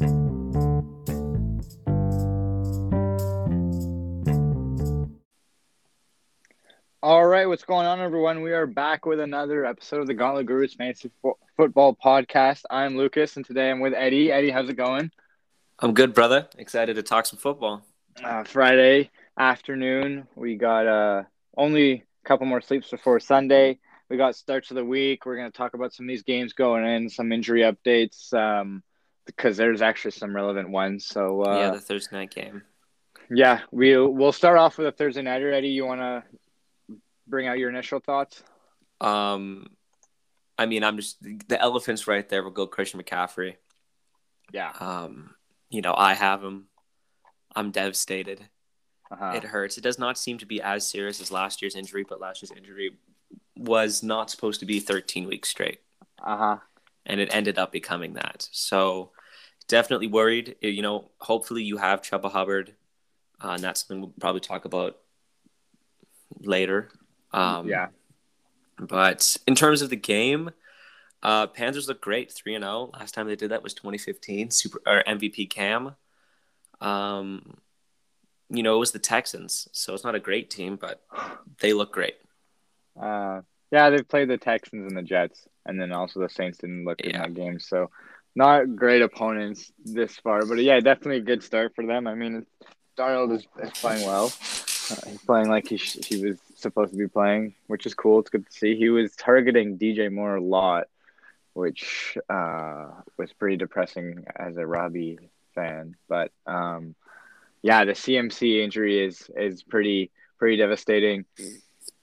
All right, what's going on, everyone? We are back with another episode of the Gauntlet Gurus Fantasy Fo- Football Podcast. I'm Lucas, and today I'm with Eddie. Eddie, how's it going? I'm good, brother. Excited to talk some football. Uh, Friday afternoon, we got uh, only a couple more sleeps before Sunday. We got starts of the week. We're going to talk about some of these games going in, some injury updates, um, because there's actually some relevant ones. So uh, yeah, the Thursday night game. yeah, we we'll start off with a Thursday nighter. Eddie, you want to bring out your initial thoughts? Um, I mean, I'm just the elephants right there. Will go Christian McCaffrey. Yeah. Um, you know, I have him. I'm devastated. Uh-huh. It hurts. It does not seem to be as serious as last year's injury, but last year's injury was not supposed to be 13 weeks straight, Uh huh. and it ended up becoming that. So, definitely worried. You know, hopefully you have Chuba Hubbard, uh, and that's something we'll probably talk about later. Um, yeah. But in terms of the game, uh, Panthers look great, three and zero. Last time they did that was 2015, super or MVP Cam. Um, you know, it was the Texans, so it's not a great team, but they look great. Uh, yeah, they've played the Texans and the Jets, and then also the Saints didn't look in Yeah. that game. So, not great opponents this far, but yeah, definitely a good start for them. I mean, Darnold is, is playing well. Uh, he's playing like he sh- he was supposed to be playing, which is cool. It's good to see. He was targeting DJ Moore a lot, which uh, was pretty depressing as a Robbie fan. But um, yeah, the CMC injury is is pretty pretty devastating.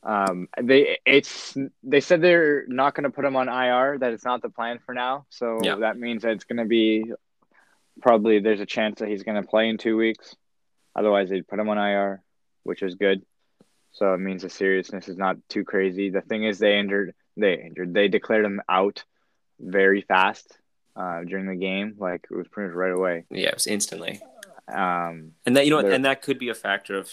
Um, they it's they said they're not going to put him on IR. That it's not the plan for now. So Yeah. that means that it's going to be probably there's a chance that he's going to play in two weeks. Otherwise, they'd put him on IR, which is good. So it means the seriousness is not too crazy. The thing is, they injured they injured they declared him out very fast uh, during the game. Like it was pretty much right away. Yeah, it was instantly, Um, and that you know, and that could be a factor of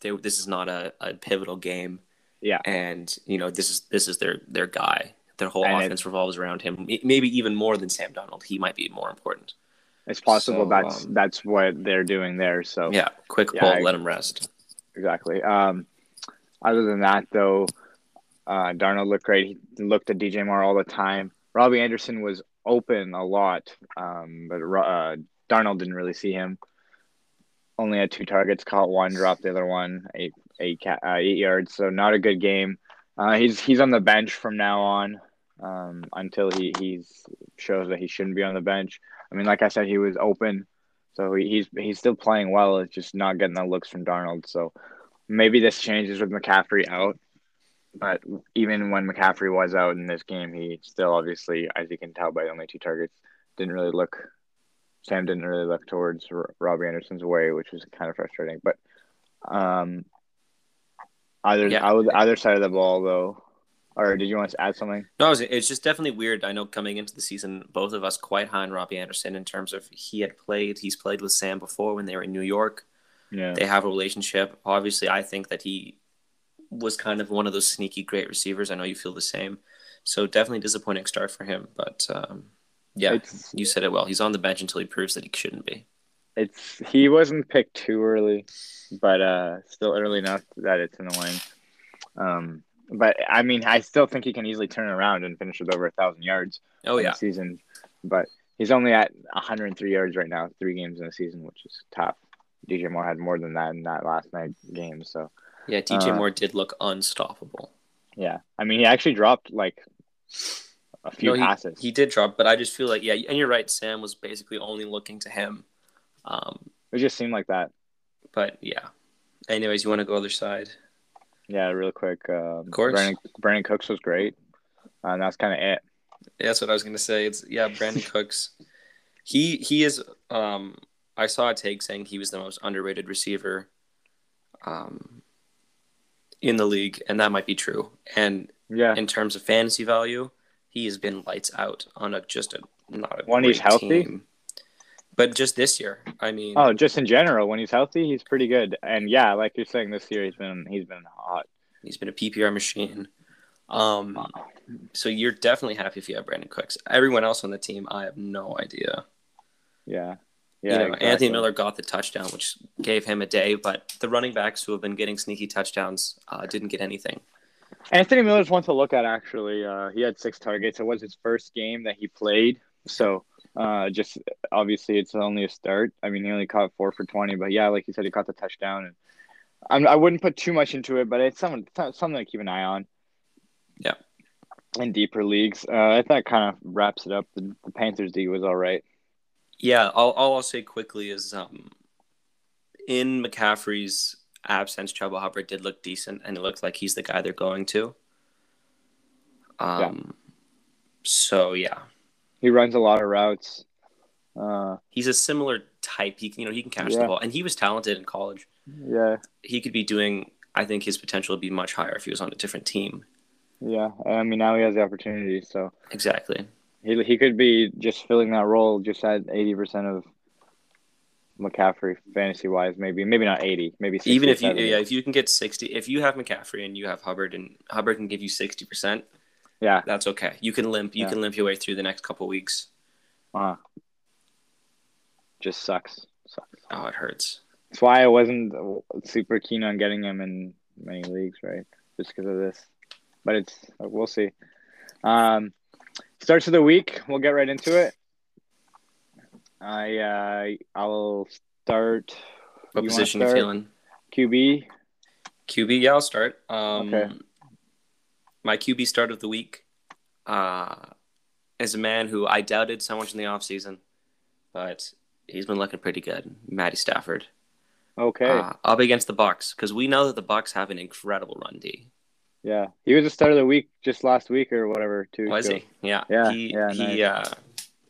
they. This is not a, a pivotal game. Yeah. and you know, this is this is their their guy. Their whole And it- offense revolves around him. Maybe even more than Sam Darnold. He might be more important. it's possible So, that's um, that's what they're doing there. So Yeah, quick Yeah, pull, I- let him rest. exactly. Um, other than that, though, uh, Darnold looked great. He looked at DJ Moore all the time. Robbie Anderson was open a lot, um, but uh, Darnold didn't really see him. Only had two targets, caught one, dropped the other one, eight eight uh, eight yards. So not a good game. Uh, he's he's on the bench from now on um, until he he's shows that he shouldn't be on the bench. I mean, like I said, he was open, so he, he's he's still playing well. It's just not getting the looks from Darnold. So maybe this changes with McCaffrey out. But even when McCaffrey was out in this game, he still obviously, as you can tell by only two targets, didn't really look. Sam didn't really look towards R- Robbie Anderson's way, which was kind of frustrating. But um, either Yeah. other, other side of the ball though, or did you want to add something? No, it's, it's just definitely weird. I know coming into the season, both of us quite high on Robbie Anderson in terms of he had played. He's played with Sam before when they were in New York. Yeah, They have a relationship. Obviously, I think that he was kind of one of those sneaky great receivers. I know you feel the same. So definitely disappointing start for him. But um, yeah, you said it well. He's on the bench until he proves that he shouldn't be. it's he wasn't picked too early, but uh, still early enough that it's annoying. Um, but I mean, I still think he can easily turn around and finish with over a thousand yards. Oh yeah, season, but he's only at 103 yards right now, three games in the season, which is tough. DJ Moore had more than that in that last night game, so yeah. DJ Uh, Moore did look unstoppable. yeah. I mean, he actually dropped like a few No, he- passes. He did drop, but I just feel like yeah, and you're right. Sam was basically only looking to him. Um, it just seemed like that. but yeah. Anyways, you want to go other side? Yeah, real quick. Um, of course. Brandin, Brandin Cooks was great, uh, and that's kind of it. Yeah, that's what I was gonna say. It's yeah, Brandin Cooks. He he is. Um, I saw a take saying he was the most underrated receiver, um, in the league, and that might be true. And Yeah, in terms of fantasy value, he has been lights out on a just a not a When he's healthy? team. But just this year, I mean, Oh, just in general, when he's healthy, he's pretty good. And yeah, like you're saying, this year he's been he's been hot. he's been a PPR machine. Um, so you're definitely happy if you have Brandin Cooks. Everyone else on the team, I have no idea. Yeah. Yeah. you know, exactly. Anthony Miller got the touchdown, which gave him a day, but the running backs who have been getting sneaky touchdowns uh, didn't get anything. Anthony Miller's one to look at actually. Uh, he had six targets. It was his first game that he played, so uh, just obviously it's only a start. I mean, he only caught four for twenty, but yeah, like you said, he caught the touchdown, and I'm, I wouldn't put too much into it, but it's something something to keep an eye on. Yeah. In deeper leagues, uh, I think that kind of wraps it up. The, the Panthers D was all right. Yeah, all, all I'll say quickly is um, in McCaffrey's absence, Chuba Hubbard did look decent, and it looks like he's the guy they're going to. Um, so yeah, He runs a lot of routes. Uh, he's a similar type. He can, you know, he can catch Yeah. the ball, and he was talented in college. yeah, He could be doing. I think his potential would be much higher if he was on a different team. yeah. I mean, now he has the opportunity, so Exactly. he he could be just filling that role just at eighty percent of McCaffrey fantasy wise. Maybe maybe not eighty. Maybe 60, Even if you 70. yeah, if you can get sixty, if you have McCaffrey and you have Hubbard, and Hubbard can give you sixty percent, yeah. that's okay. You can limp. You Yeah. can limp your way through the next couple weeks. Uh, just sucks. Sucks. Oh, it hurts. That's why I wasn't super keen on getting him in many leagues, right? Just because of this. But it's we'll see. Um, starts of the week. We'll get right into it. I uh, I'll start What You position you feeling? QB. QB, yeah, I'll start. Um, Okay. My QB start of the week uh, is a man who I doubted so much in the offseason, but he's been looking pretty good. Matty Stafford. Okay. Uh, up against the Bucks because we know that the Bucks have an incredible run D. yeah, he was the start of the week just last week or whatever. Two. Was ago. he? Yeah. Yeah, He, yeah, he, uh,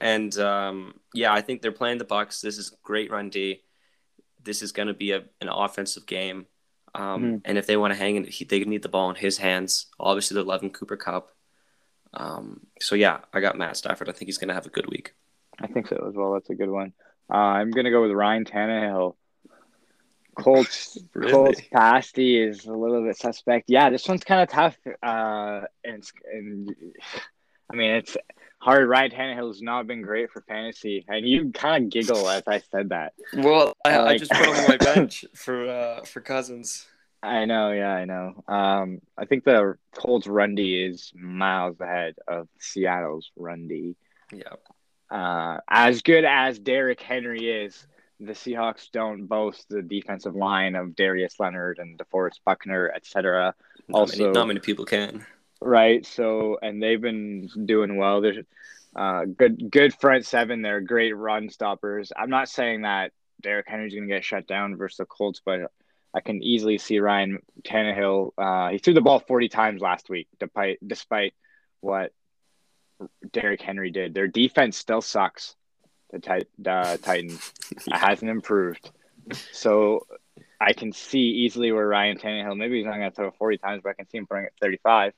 and um, yeah, I think they're playing the Bucks. This is great run D. This is going to be a, an offensive game. Um, Mhm. And if they want to hang it, he, they need the ball in his hands. Obviously, they're loving Cooper Kupp. Um, so yeah, I got Matt Stafford. I think he's going to have a good week. I think so as well. That's a good one. Uh, I'm gonna go with Ryan Tannehill. Colts Really? Colts pass D is a little bit suspect. Yeah, this one's kind of tough. Uh, and, and I mean, it's hard. Ryan has not been great for fantasy, and you kind of giggle as I said that. Well, I- I Like- just put him on my bench for uh, for Cousins. I know, yeah, I know. Um, I think the Colts run D is miles ahead of Seattle's run D. Yeah, Uh, as good as Derrick Henry is, the Seahawks don't boast the defensive line of Darius Leonard and DeForest Buckner, etc. not Also- many, not many people can. Right. So, and they've been doing well. There's uh, good, good front seven. They're great run stoppers. I'm not saying that Derrick Henry's going to get shut down versus the Colts, but I can easily see Ryan Tannehill. Uh, he threw the ball 40 times last week, despite despite what Derrick Henry did. Their defense still sucks. The tit- uh, Titans it hasn't improved. So I can see easily where Ryan Tannehill, maybe he's not going to throw 40 times, but I can see him throwing it 35.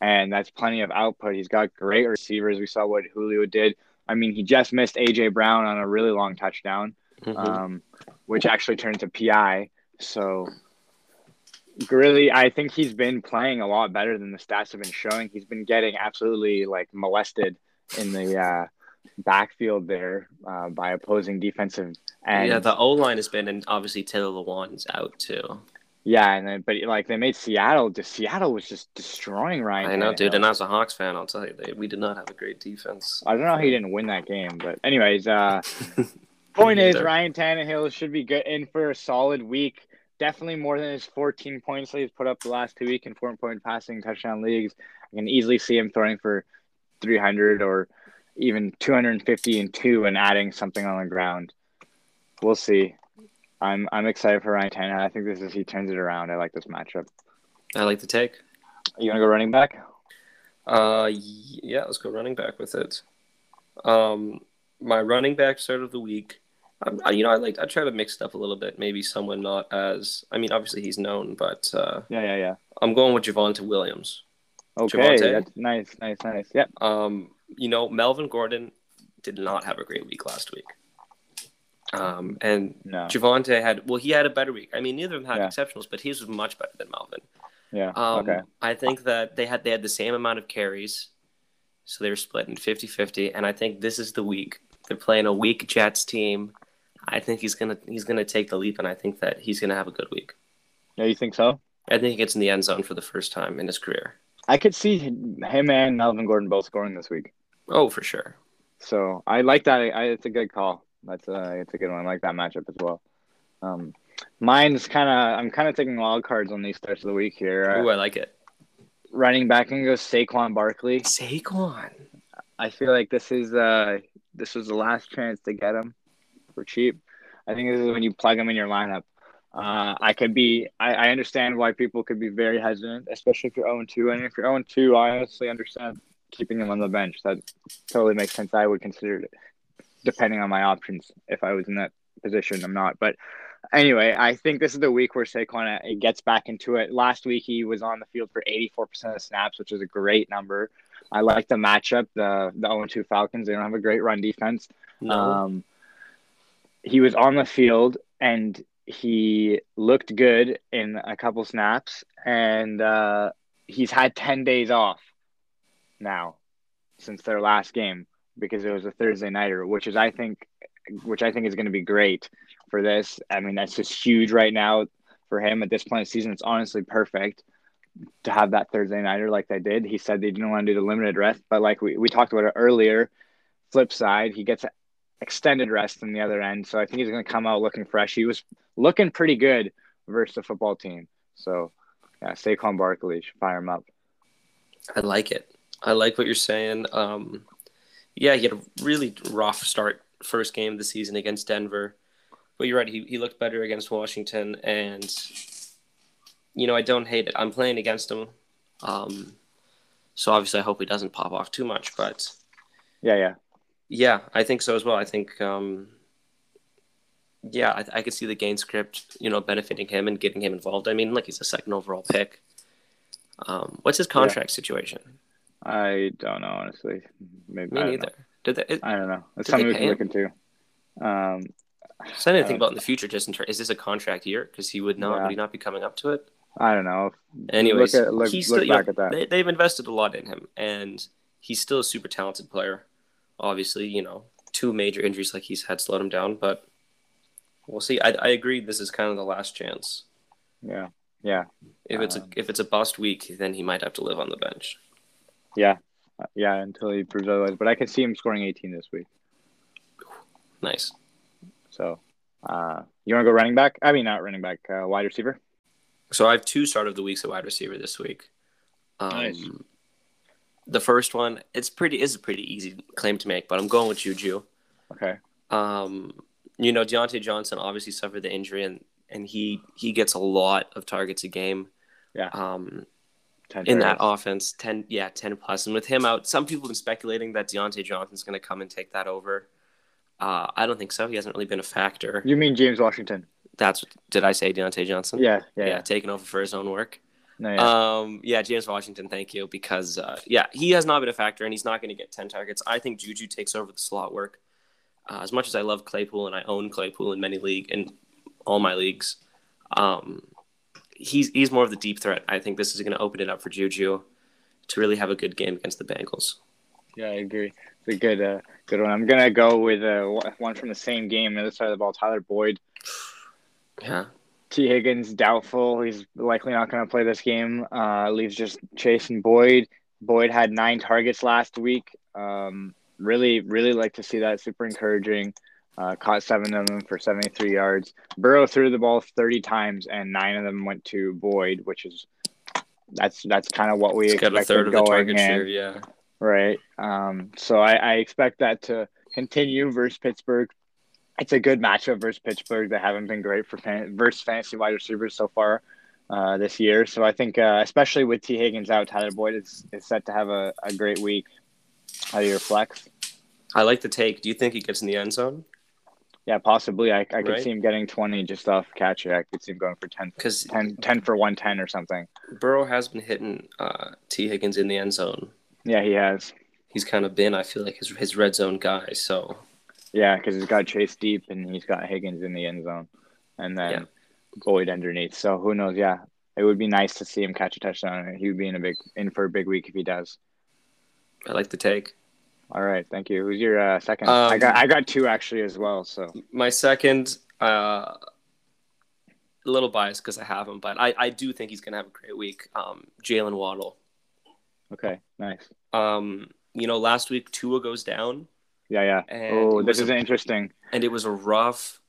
And that's plenty of output. He's got great receivers. We saw what Julio did. I mean, he just missed A.J. Brown on a really long touchdown, Mhm. um, which actually turned to PI. So, really, I think he's been playing a lot better than the stats have been showing. He's been getting absolutely like molested in the uh, backfield there uh, by opposing defensive and yeah, the O line has been, and obviously Taylor Lewan's out too. Yeah, and then but like they made Seattle. Just Seattle was just destroying Ryan. I know, dude. Tannehill. And as a Hawks fan, I'll tell you, they, we did not have a great defense. I don't know how he didn't win that game, but anyways, uh, point is. Ryan Tannehill should be good in for a solid week. Definitely more than his 14 points that he's put up the last two week in four point passing touchdown leagues. I can easily see him throwing for 300 or even 250 and two and adding something on the ground. We'll see. I'm I'm excited for Ryan Tannehill. I think this is he turns it around. I like this matchup. I like the take. You want to go running back? Uh, yeah, let's go running back with it. Um, my running back start of the week. I, you know, I like I try to mix it up a little bit. Maybe someone not as. I mean, obviously he's known, but uh, Yeah, yeah, yeah. I'm going with Javonte Williams. Okay, that's nice, nice, nice. Yep. Um, you know, Melvin Gordon did not have a great week last week. Um, and No. Javonte had well, he had a better week. I mean, neither of them had Yeah. exceptionals, but his was much better than Melvin. Yeah. Um, okay. I think that they had they had the same amount of carries, so they were split in 50-50, and I think this is the week They're playing a weak Jets team. I think he's gonna he's gonna take the leap, and I think that he's gonna have a good week. Yeah, you think so? I think he gets in the end zone for the first time in his career. I could see him and Melvin Gordon both scoring this week. Oh, for sure. So I like that. I, it's a good call. That's a it's a good one. I like that matchup as well. Um, mine's kind of I'm kind of taking wild cards on these starts of the week here. Ooh, I like it. Running back and go Saquon Barkley. Saquon. I feel like this is uh this was the last chance to get him for cheap. I think this is when you plug him in your lineup. Uh, I could be. I, I understand why people could be very hesitant, especially if you're 0 2. And if you're 0 2, I honestly understand keeping him on the bench. That totally makes sense. I would consider it, depending on my options. If I was in that position, I'm not. But anyway, I think this is the week where Saquon uh, gets back into it. Last week, he was on the field for 84% of snaps, which is a great number. I like the matchup. The the 0 2 Falcons, they don't have a great run defense. No. Um, he was on the field and he looked good in a couple snaps, and uh, he's had 10 days off now since their last game because it was a Thursday nighter, which is I think which I think is going to be great for this. I mean, that's just huge right now for him at this point in season. It's honestly perfect to have that Thursday nighter like they did. He said they didn't want to do the limited rest, but like we, we talked about it earlier, flip side, he gets extended rest on the other end. So I think he's going to come out looking fresh. He was looking pretty good versus the football team. So yeah, Saquon Barkley fire him up. I like it. I like what you're saying. Um, yeah, he had a really rough start first game of the season against Denver, but you're right. He he looked better against Washington, and you know I don't hate it. I'm playing against him, um, so obviously I hope he doesn't pop off too much. But yeah, yeah, yeah, I think so as well. I think um, yeah, I, I could see the game script, you know, benefiting him and getting him involved. I mean, like he's a second overall pick. Um, what's his contract yeah. situation? I don't know honestly. Maybe me neither. Did they, it, I don't know. It's something we can look into. Um, something to think about in the future. Just in terms, is this a contract year? Because he would not. Yeah. Would he not be coming up to it? I don't know. Anyways, look at, look, he's still, back know, at that. They, they've invested a lot in him, and he's still a super talented player. Obviously, you know, two major injuries like he's had slowed him down, but we'll see. I, I agree. This is kind of the last chance. Yeah, yeah. If it's um, a if it's a bust week, then he might have to live on the bench. Yeah, yeah, until he proves otherwise. But I can see him scoring 18 this week. Nice. So, uh, you want to go running back? I mean, not running back, uh, wide receiver. So I have two start of the weeks at wide receiver this week. Um, nice. The first one, it's pretty is a pretty easy claim to make, but I'm going with Juju. Okay. Um, you know, Diontae Johnson obviously suffered the injury, and and he he gets a lot of targets a game. Yeah. Um, in that offense, ten yeah, ten plus. And with him out, some people have been speculating that Diontae Johnson's going to come and take that over. Uh, I don't think so. He hasn't really been a factor. You mean James Washington? That's did I say Diontae Johnson? Yeah, yeah, yeah, yeah. taking over for his own work. No, yeah. Um, yeah, James Washington, thank you, because uh, yeah, he has not been a factor, and he's not going to get ten targets. I think Juju takes over the slot work. Uh, as much as I love Claypool and I own Claypool in many league in all my leagues, um, he's he's more of the deep threat. I think this is going to open it up for Juju to really have a good game against the Bengals. Yeah, I agree. It's a good uh, good one. I'm gonna go with uh, one from the same game, the other side of the ball. Tyler Boyd. Yeah. T. Higgins doubtful. He's likely not going to play this game. Uh, leaves just Chase and Boyd. Boyd had nine targets last week. Um, really, really like to see that. Super encouraging. Uh, caught seven of them for 73 yards. Burrow threw the ball 30 times, and nine of them went to Boyd, which is that's that's kind of what we expect got a third of the target in. share, yeah. Right. Um, so I, I expect that to continue versus Pittsburgh. It's a good matchup versus Pittsburgh. They haven't been great for fan- versus fantasy wide receivers so far uh, this year. So I think, uh, especially with T. Higgins out, Tyler Boyd is, is set to have a, a great week. How do you flex? I like the take. Do you think he gets in the end zone? Yeah, possibly. I, I could right? see him getting 20 just off catch. I could see him going for 10, Cause 10, 10 for 110 or something. Burrow has been hitting uh, Tee Higgins in the end zone. Yeah, he has. He's kind of been, I feel like, his, his red zone guy. So, yeah, because he's got Chase deep and he's got Higgins in the end zone and then yeah. Boyd underneath. So, who knows? Yeah, it would be nice to see him catch a touchdown. He would be in a big in for a big week if he does. I like the take. All right, thank you. Who's your uh, second? Um, I got I got two actually as well. So my second, uh, a little biased because I have him, but I, I do think he's gonna have a great week. Um, Jalen Waddle. Okay, nice. Um, you know, last week Tua goes down. Yeah, yeah. Oh, this is a, interesting. And it was a rough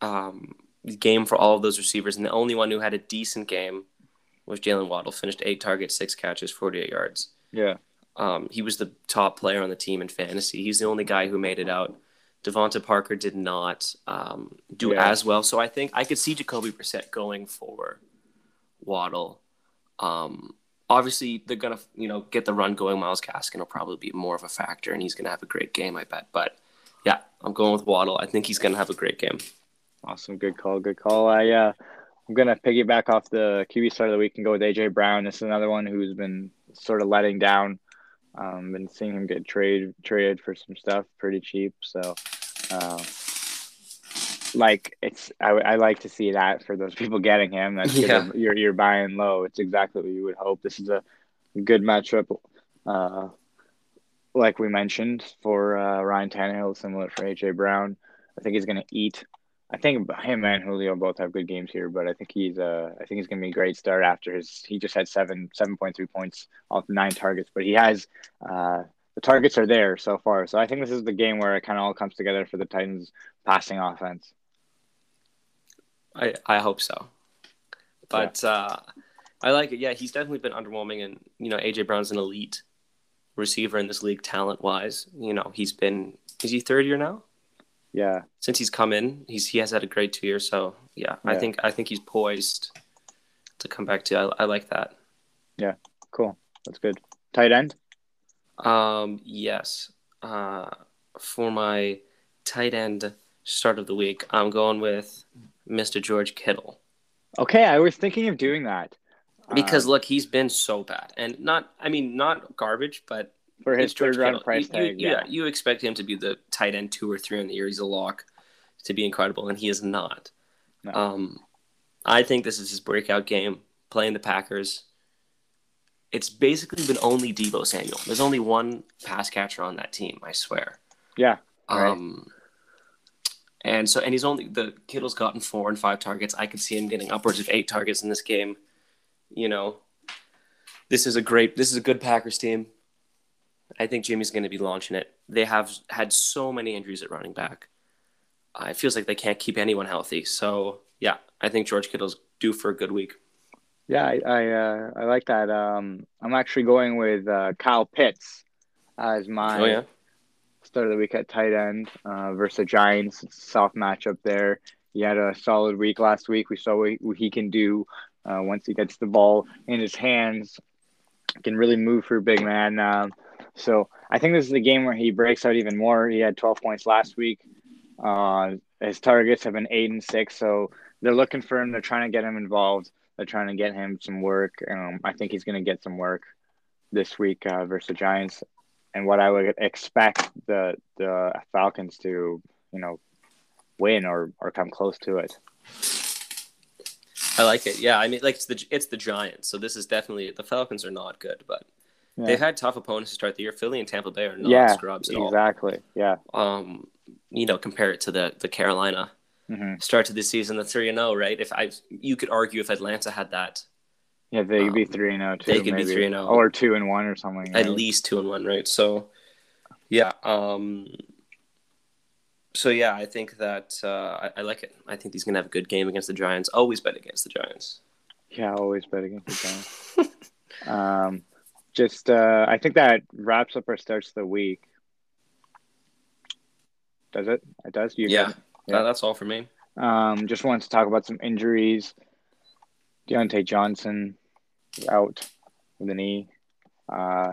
um, game for all of those receivers, and the only one who had a decent game was Jalen Waddle. Finished eight targets, six catches, forty-eight yards. Yeah. Um, he was the top player on the team in fantasy. He's the only guy who made it out. DeVante Parker did not um, do yeah. as well. So I think I could see Jacoby Brissett going for Waddle. Um, obviously, they're gonna you know get the run going. Myles Gaskin will probably be more of a factor, and he's gonna have a great game, I bet. But yeah, I'm going with Waddle. I think he's gonna have a great game. Awesome, good call, good call. I uh, I'm gonna piggyback off the QB start of the week and go with AJ Brown. This is another one who's been sort of letting down. Um, been seeing him get trade traded for some stuff pretty cheap. So, uh, like it's I, I like to see that for those people getting him. That's yeah. you're you're buying low. It's exactly what you would hope. This is a good matchup. Uh, like we mentioned for uh, Ryan Tannehill, similar for AJ Brown. I think he's going to eat I think him and Julio both have good games here, but I think he's uh I think he's gonna be a great start after his he just had seven seven point three points off nine targets, but he has uh the targets are there so far. So I think this is the game where it kind of all comes together for the Titans passing offense. I I hope so, but yeah. uh, I like it. Yeah, he's definitely been underwhelming, and you know AJ Brown's an elite receiver in this league talent wise. You know he's been is he third year now? Yeah. Since he's come in, he's he has had a great two years. So yeah, yeah. I think I think he's poised to come back to. I, I like that. Yeah. Cool. That's good. Tight end. Um. Yes. Uh. For my tight end start of the week, I'm going with Mr. George Kittle. Okay, I was thinking of doing that. Because uh, look, he's been so bad, and not I mean not garbage, but for his third round price tag. You, yeah. yeah, you expect him to be the tight end two or three in the year. He's a lock to be incredible, and he is not. No. Um, I think this is his breakout game playing the Packers. It's basically been only Deebo Samuel. There's only one pass catcher on that team, I swear. Yeah. Um, and so, and he's only the Kittle's gotten four and five targets. I could see him getting upwards of eight targets in this game. You know, this is a great, this is a good Packers team. I think Jimmy's going to be launching it. They have had so many injuries at running back. Uh, it feels like they can't keep anyone healthy. So yeah, I think George Kittle's due for a good week. Yeah, I I, uh, I like that. Um, I'm actually going with uh, Kyle Pitts as my oh, yeah? start of the week at tight end uh, versus the Giants. Soft matchup there. He had a solid week last week. We saw what, he can do uh, once he gets the ball in his hands. Can really move for a big man. So I think this is the game where he breaks out even more. He had 12 points last week. Uh, his targets have been eight and six, so they're looking for him. They're trying to get him involved. They're trying to get him some work. Um, I think he's going to get some work this week uh, versus the Giants, and what I would expect the the Falcons to, you know, win or or come close to it. I like it. Yeah, I mean, like it's the it's the Giants, so this is definitely the Falcons are not good, but yeah. They've had tough opponents to start the year. Philly and Tampa Bay are not yeah, scrubs at exactly. all. Exactly. Yeah. Um, you know, compare it to the the Carolina mm-hmm. start to the season, the three and zero, oh, right? If I, you could argue if Atlanta had that. Yeah, they could um, be three and zero oh, too. They could maybe. be three and zero, or two and one, or something. At least two and one, right? So, yeah. Um. So yeah, I think that uh, I, I like it. I think he's gonna have a good game against the Giants. Always bet against the Giants. Yeah, always bet against the Giants. um just uh, I think that wraps up our starts of the week. Does it? It does. You yeah, yeah. that's all for me. Um, just wanted to talk about some injuries. Diontae Johnson out with a knee. Uh,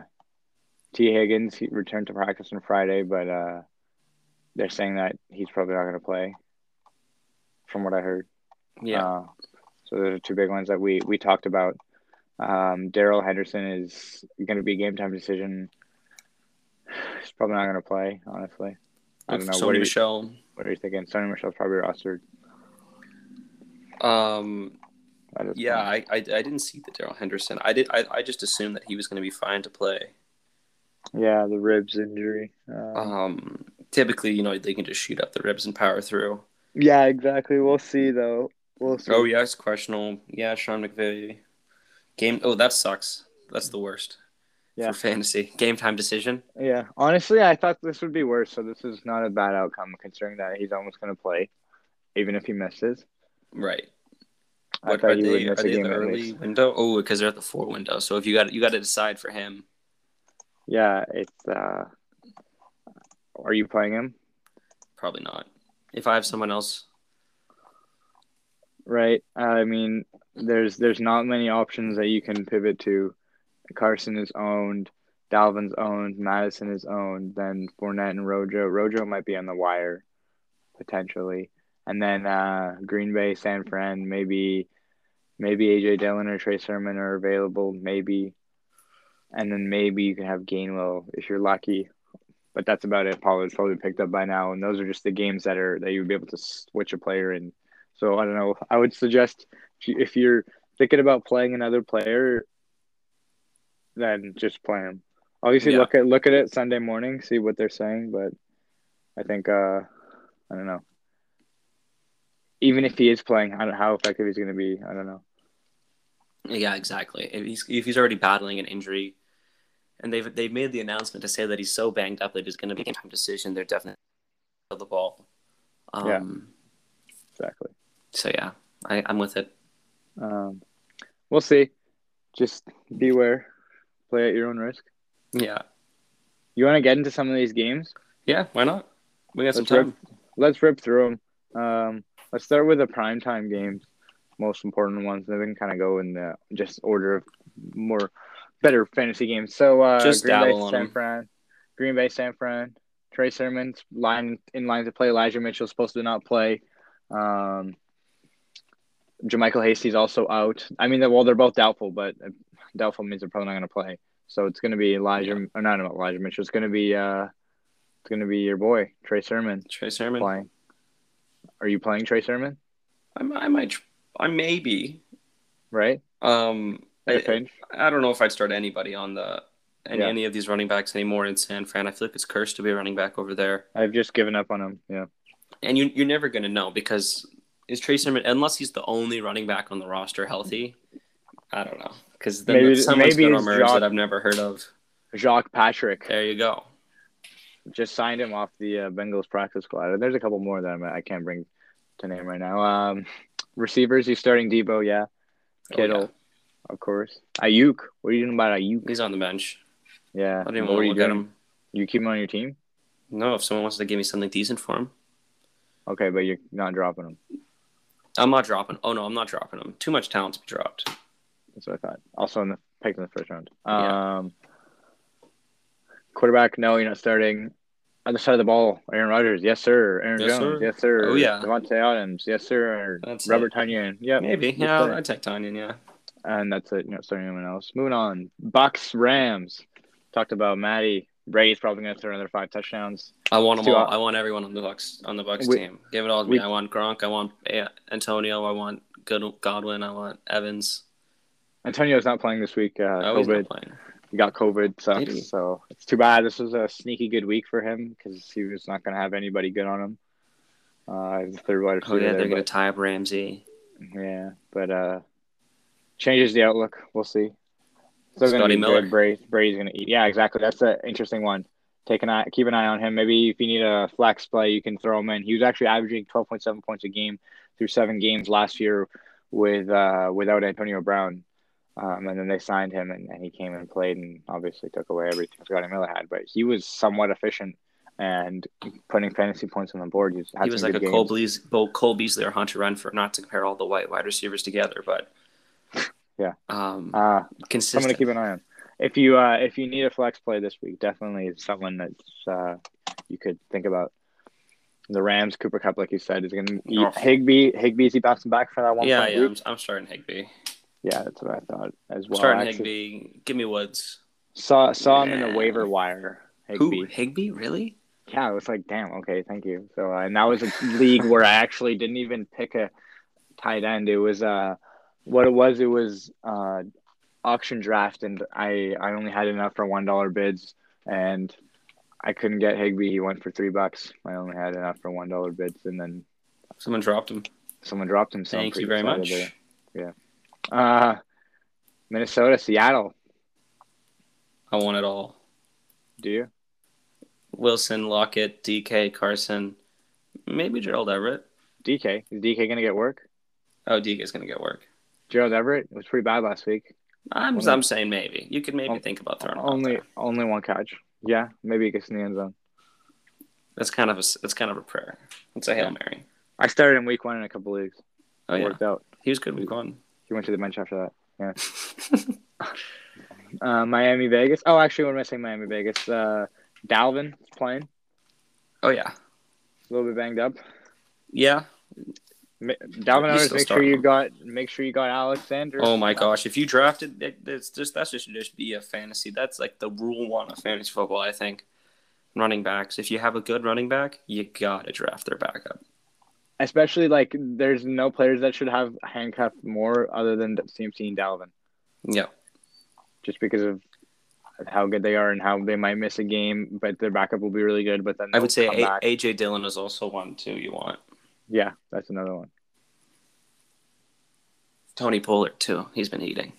Tee Higgins he returned to practice on Friday, but uh, they're saying that he's probably not going to play. From what I heard. Yeah. Uh, so those are two big ones that we we talked about. Um, Darrell Henderson is going to be a game time decision. He's probably not going to play, honestly. I don't know. Sony what are Michel. You, what are you thinking? Sony Michel's probably rostered. Um, yeah, I, I, I didn't see the Darrell Henderson. I did. I, I just assumed that he was going to be fine to play. Yeah, the ribs injury. Um, Um, typically, you know, they can just shoot up the ribs and power through. yeah, exactly. We'll see though. We'll see. Oh yeah, it's questionable. Yeah, Sean McVay. Game. Oh, that sucks. That's the worst. Yeah. For fantasy game time decision. Yeah, honestly, I thought this would be worse. So this is not a bad outcome considering that he's almost going to play, even if he misses. Right. I What thought are he they? would Are miss a they game the early window? Oh, because they're at the four window. So if you got you got to decide for him. Yeah, it's. uh Are you playing him? Probably not. If I have someone else, Right. I mean, there's there's not many options that you can pivot to. Carson is owned. Dalvin's owned. Mattison is owned. Then Fournette and Rojo. Rojo might be on the wire, potentially. And then uh, Green Bay, San Fran, maybe, maybe AJ Dillon or Trey Sermon are available, maybe. And then maybe you can have Gainwell if you're lucky. But that's about it. Pollard's probably picked up by now, and those are just the games that are that you would be able to switch a player in. So I don't know. I would suggest if you- if you're thinking about playing another player, then just play him. Obviously, Yeah. look at look at it Sunday morning, see what they're saying. But I think uh, I don't know. Even if he is playing, I don't know how effective he's going to be. I don't know. yeah, exactly. If he's if he's already battling an injury, and they've they've made the announcement to say that he's so banged up that it's going to be a time decision, they're definitely the ball. Um, Yeah. Exactly. So yeah, I, I'm with it. Um, we'll see. Just beware. Play at your own risk. Yeah. You want to get into some of these games? Yeah. Why not? We got some Let's rip, time. let's rip through them. Um, let's start with the primetime games, most important ones. Then we can kind of go in the just order of more better fantasy games. So uh, Just Green Bay, San 'em. Fran, Green Bay, San Fran. Trey Sermon's line in line to play. Elijah Mitchell's supposed to not play. Um, JaMycal Hasty's also out. I mean, that well, they're both doubtful, but doubtful means they're probably not going to play. So it's going to be Elijah, or not Elijah Mitchell. It's going to be uh, it's going to be your boy Trey Sermon Trey Sermon. playing. Are you playing Trey Sermon? I, might- I might. I maybe. Right? Um. I. I don't know if I'd start anybody on the any, Yeah. any of these running backs anymore in San Fran. I feel like it's cursed to be a running back over there. I've just given up on him. Yeah. And you you're never gonna know because is Trey Sermon unless he's the only running back on the roster healthy. I don't know because then Maybe- someone's maybe gonna it's emerge that I've never heard of. Jacques Patrick There you go. just signed him off the uh, Bengals practice squad. There's a couple more that I'm, I can't bring to name right now. Um, receivers, he's starting Deebo. Yeah. Oh, Kittle, yeah. of course. Aiyuk. What are you doing about Aiyuk? He's on the bench. Yeah. I don't even what want to you look at him. You keep him on your team? No, if someone wants to give me something decent for him, Okay, but you're not dropping him. I'm not dropping. Oh no, I'm not dropping him. Too much talent to be dropped. That's what I thought. Also in the picked in the first round. Yeah. Um, quarterback, no, you're not starting. Other side of the ball, Aaron Rodgers, yes sir. Aaron Yes, Jones, sir. yes sir. Oh, yeah. Davante Adams, yes sir. That's Robert Tonyan, yeah. Maybe. Yeah. I'd take Tonyan. Yeah. And that's it. You're not starting anyone else. Moving on. Bucks, Rams. Talked about Matty. Brady's probably going to throw another five touchdowns. I want them all. I want everyone on the Bucks on the Bucks We- team. Give it all to we- me. I want Gronk. I want Antonio. I want Good Godwin. I want Evans. Antonio's not playing this week. Uh, Oh, he's COVID. not playing. He got COVID, sucks. So it's too bad. This was a sneaky good week for him because he was not going to have anybody good on him. Uh, the third wide receiver. Oh yeah, they're gonna tie up Ramsey. Yeah, but uh, changes the outlook. We'll see. Still Scotty be Miller. good. Brady, Brady's gonna eat. Yeah, exactly. That's an interesting one. Take an eye, keep an eye on him. Maybe if you need a flex play, you can throw him in. He was actually averaging twelve point seven points a game through seven games last year with uh, without Antonio Brown. Um, and then they signed him, and, and he came and played, and obviously took away everything Scotty Miller had. But he was somewhat efficient and putting fantasy points on the board. He, had He was like a good Cole. Beasley, Cole Beasley or Hunter Renfrow, not to compare all the white wide receivers together, but Yeah. um, Uh, consistent. someone to keep an eye on. If you uh, if you need a flex play this week, definitely someone that's uh, you could think about. The Rams, Cooper Kupp, like you said, is going to eat Oh. Higbee. Higbee is he bouncing back for that one? yeah, yeah. I'm, I'm starting Higbee. yeah, that's what I thought as I'm well. starting actually Higbee. Give me Woods. Saw saw him in the waiver wire. Who? Higbee. Higbee? Really? Yeah, it was like, damn, okay, thank you. So, uh, and that was a league where I actually didn't even pick a tight end. It was uh, what it was. It was uh, auction draft, and I I only had enough for one dollar bids, and I couldn't get Higbee. He went for three bucks. I only had enough for one dollar bids, and then Someone dropped him. someone dropped him. so Thank you very much. there. Yeah. Uh, Minnesota, Seattle. I want it all. Do you? Wilson, Lockett, DK, Carson, maybe Gerald Everett. DK is DK gonna get work? Oh, DK's gonna get work. Gerald Everett was pretty bad last week. I'm Only- I'm saying maybe. You could maybe Oh, think about throwing Only only one catch. Yeah, maybe he gets in the end zone. That's kind of a that's kind of a prayer. It's a hail Yeah. mary. I started in week one in a couple leagues. Oh it yeah, worked out. he was good week one. He went to the bench after that. Yeah. uh, Miami Vegas. Oh, actually, what am I saying? Miami Vegas. Uh, Dalvin playing. Oh yeah, A little bit banged up. yeah. Dalvin owners, make sure you him. got make sure you got Alexander. Oh my gosh, if you drafted, it, it's just that's just should just be a fantasy. That's like the rule one of fantasy football. I think running backs. If you have a good running back, you gotta draft their backup. Especially like there's no players that should have handcuffed more other than CMC and Dalvin, Yeah, just because of how good they are and how they might miss a game, but their backup will be really good. But then I would say a- AJ Dillon is also one too. You want yeah, that's another one. Tony Pollard too. He's been eating.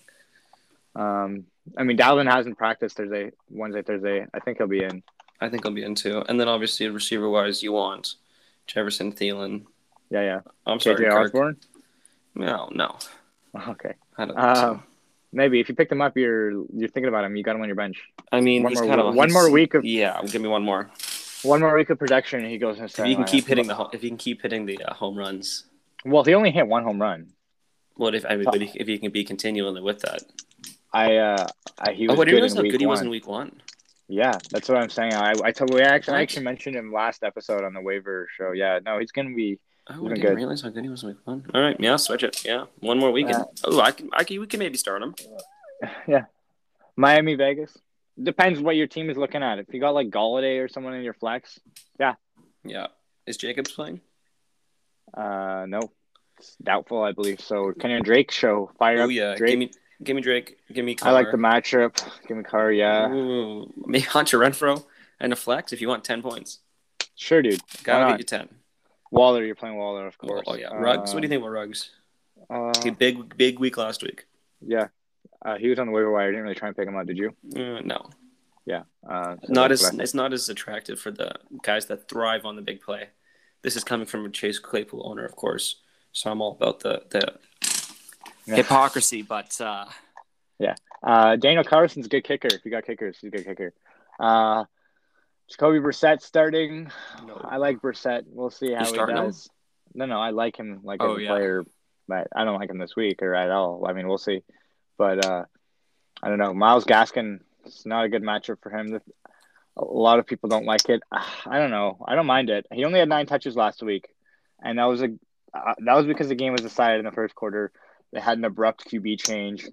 Um, I mean, Dalvin hasn't practiced Thursday, Wednesday, Thursday. I think he'll be in. I think he'll be in too. And then obviously receiver wise, you want Jefferson Thielen. Yeah, yeah. I'm sorry, KJ Kirk. Osborn. No, no. Okay. I don't. Uh, maybe if you picked him up, you're you're thinking about him. You got him on your bench. I mean, one more- kind of one more week of- yeah. Give me one more. One more week of production, and he goes. If you can keep hitting the if you can keep hitting the uh, home runs. Well, he only hit one home run. What if I mean, but if you can be continually with that? I uh, I, he Oh, was I didn't good how week good he was in week one. Yeah, that's what I'm saying. I I told we actually I actually mentioned him last episode on the waiver show. Yeah, no, he's gonna be. Oh, I didn't good. realize how good he was in week one. All right, yeah, switch it. Yeah, one more weekend. Uh, oh, I can, I can, we can maybe start him. Yeah, Miami, Vegas. Depends what your team is looking at. If you got like Golladay or someone in your flex, Yeah, Yeah. is Jacobs playing? uh, no, it's doubtful. I believe so. Kenyon Drake show fire Oh up. yeah, Drake. give me, give me Drake, give me. I like Carr. the matchup. Give me Carr. Yeah, Ooh, maybe Hunter Renfrow and a flex if you want ten points. sure, dude. Gotta get you ten. Waller, you're playing Waller, of course. Oh, yeah, Ruggs. what do you think about Ruggs? Uh, He big, big week last week. yeah, uh, he was on the waiver wire. I didn't really try and pick him up. Did you? Uh, no, Yeah. Uh, so not as it's not as attractive for the guys that thrive on the big play. This is coming from a Chase Claypool owner, of course. So I'm all about the the Yeah. hypocrisy, but uh, yeah. Uh, Daniel Carlson's a good kicker. If you got kickers, he's a good kicker. Uh, Jacoby Brissett starting. No. I like Brissett. We'll see how he starting him? does. No, no, I like him like Oh, as a yeah. player, but I don't like him this week or at all. I mean, we'll see. But uh, I don't know. Myles Gaskin. It's not a good matchup for him. A lot of people don't like it. I don't know. I don't mind it. He only had nine touches last week, and that was a uh, that was because the game was decided in the first quarter. They had an abrupt QB change.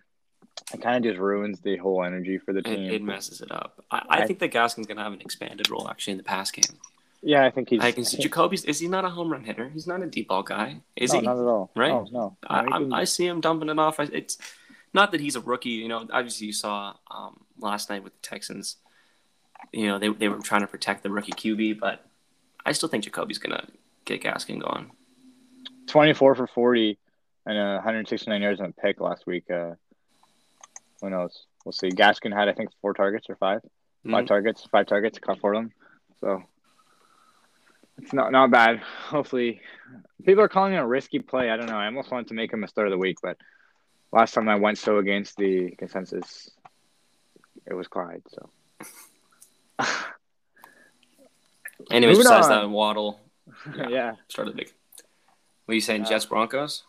It kind of just ruins the whole energy for the team. it messes it up. I, I I- think that Gaskin's gonna have an expanded role actually in the pass game. yeah, I think he's. I can see Jacoby's. Is he not a home run hitter? He's not a deep ball guy, is no, he? not at all. Right? No, no. I, No, can- I, I see him dumping it off. It's not that he's a rookie. You know, obviously you saw um, last night with the Texans. You know, they they were trying to protect the rookie QB, but I still think Jacoby's gonna get Gaskin going. 24 for 40 and uh, 169 yards on a pick last week. Uh, who knows? We'll see. Gaskin had, I think, four targets or five. Five Mhm. targets. Five targets. Caught four of them. So it's not not bad. Hopefully, people are calling it a risky play. I don't know. I almost wanted to make him a start of the week, but last time I went so against the consensus, it was Clyde. So Anyways, Moving besides on. that, Waddle yeah. Yeah. yeah, started big. What are you saying, Uh, Jets Broncos?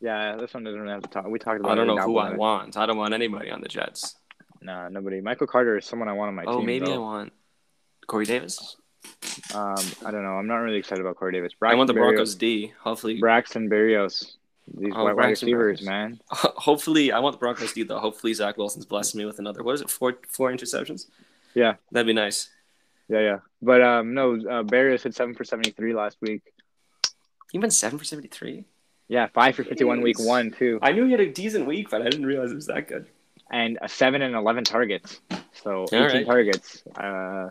Yeah, this one doesn't really have to talk. We talked about. I don't know who I but- want. I don't want anybody on the Jets. Nah, nobody. Michael Carter is someone I want on my Oh, team. maybe I want Corey Davis. Um, I don't know. I'm not really excited about Corey Davis. I want the Braxton Broncos D. Hopefully, Braxton Berrios. These Oh, wide receivers, man. hopefully, I want the Broncos D though. Hopefully, Zach Wilson's blessing me with another. What is it? Four four interceptions. Yeah. that'd be nice. Yeah, yeah. But um, no, uh, Berrios hit seven for seventy three last week. He went seven for seventy three. Yeah, five for fifty one week one too. I knew he had a decent week, but I didn't realize it was that good. and a seven and eleven targets. So eighteen right. targets. Uh,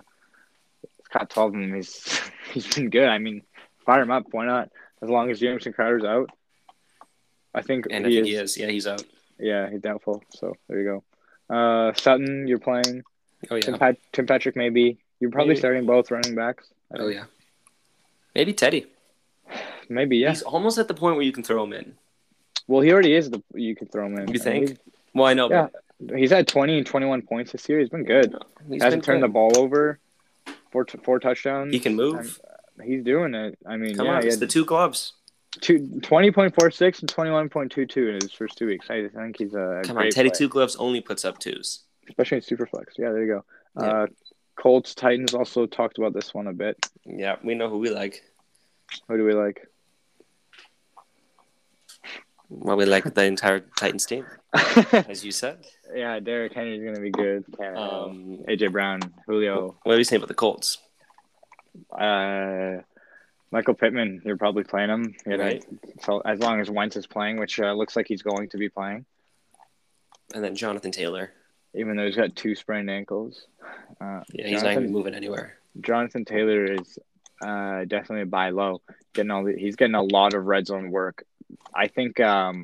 caught twelve of them. He's he's been good. I mean, fire him up. Why not? As long as Jamison Crowder's out, I think And I he think is. he is. Yeah, he's out. Yeah, he's doubtful. So there you go. Uh, Sutton, you're playing. Oh Tim, yeah. Pat- Tim Patrick, maybe. You're probably Maybe. starting both running backs. Oh yeah. Maybe Teddy. Maybe yeah. He's almost at the point where you can throw him in. Well, he already is. The you can throw him in. You I think? mean, Well, I know. Yeah. He's had 20 and 21 points this year. He's been good. but he's Hasn't been turned the ball over. Four t- four touchdowns. He can move. He's doing it. I mean, Come yeah, on, it's had the two gloves. Two, 20.46 and 21.22 in his first two weeks. I think he's a Come on, Teddy two gloves only puts up twos. especially in Superflex. Yeah, there you go. Yeah. Uh, Colts Titans also talked about this one a bit. Yeah, we know who we like. Who do we like? Well, we like the entire Titans team, as you said. yeah, Derrick Henry's gonna be good. Um, AJ Brown, Julio, what do you say about the Colts? uh, Michael Pittman. You're probably playing him. You know, Right. So as long as Wentz is playing, which uh, looks like he's going to be playing, And then Jonathan Taylor. even though he's got two sprained ankles. Uh, Yeah, he's not even moving anywhere. Jonathan Taylor is uh, definitely a buy low. Getting all the, he's getting a lot of red zone work. I think um,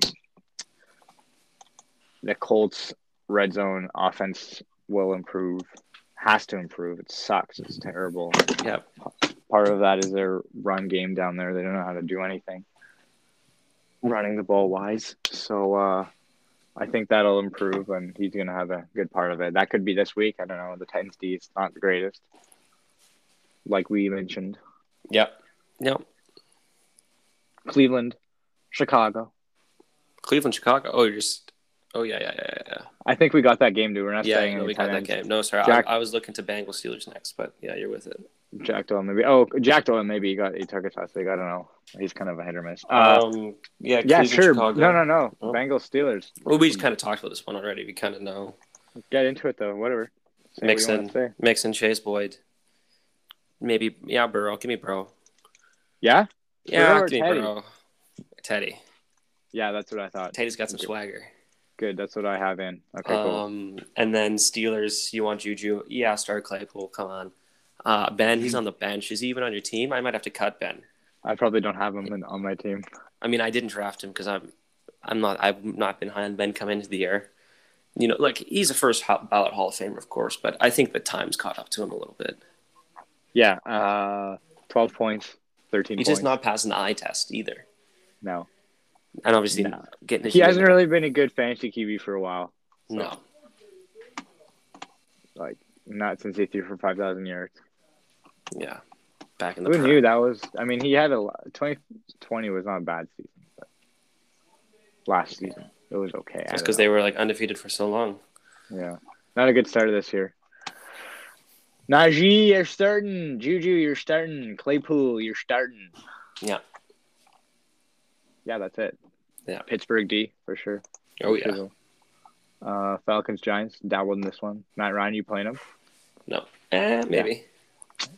the Colts red zone offense will improve. Has to improve. It sucks. It's terrible. Yeah. Part of that is their run game down there. They don't know how to do anything running the ball wise. So uh, I think that'll improve, and he's going to have a good part of it. That could be this week. I don't know. The Titans D is not the greatest, like we mentioned. Yep. Yep. Cleveland, Chicago. Cleveland, Chicago. Oh, you're just. Oh yeah, yeah, yeah, yeah. I think we got that game, dude. We're not Yeah, saying no, any we got tight that game. No, sorry, Jack- I, I was looking to Bengals Steelers next, but yeah, you're with it. Jack Doyle, maybe. Oh, Jack Doyle, maybe he got eight targets last week. I don't know. He's kind of a hit or miss. Uh, um, yeah, yeah, Cleveland, sure. Chicago. No, no, no. Oh. Bengals, Steelers. Well, we just kind of talked about this one already. We kind of know. Get into it though. Whatever. Say what Mixon, wanna. Mixon, Chase Boyd. Maybe, yeah, Burrow. Give me Burrow. Yeah. Yeah, Burrow give me Teddy? Burrow. Teddy. Yeah, that's what I thought. Teddy's got some Okay. swagger. Good. That's what I have in. Okay, cool. Um, and then Steelers, you want Juju? Yeah, start Claypool. Come on. Uh, Ben, he's on the bench. Is he even on your team? I might have to cut Ben. I probably don't have him in, on my team. I mean, I didn't draft him because I'm, I'm not. I've not been high on Ben coming into the year. You know, like he's a first ballot Hall of Famer, of course, but I think the time's caught up to him a little bit. Yeah. Uh, twelve points, thirteen He's points. just not passing the eye test either, No. And obviously No. getting. He hasn't really been a good fantasy QB for a while. No. Like not since he threw for five thousand yards. Yeah. Back in the. Who prime. knew that was? I mean, he had a lo- 2020 was not a bad season, but last season it was okay. Just because they were like undefeated for so long. yeah, not a good start of this year. Najee, you're starting. Juju, you're starting. Claypool, you're starting. Yeah. Yeah, that's it. Yeah. Pittsburgh D for sure. Oh yeah. Uh, Falcons, Giants. Dabbled in this one. Matt Ryan, you playing him? No. Eh, maybe.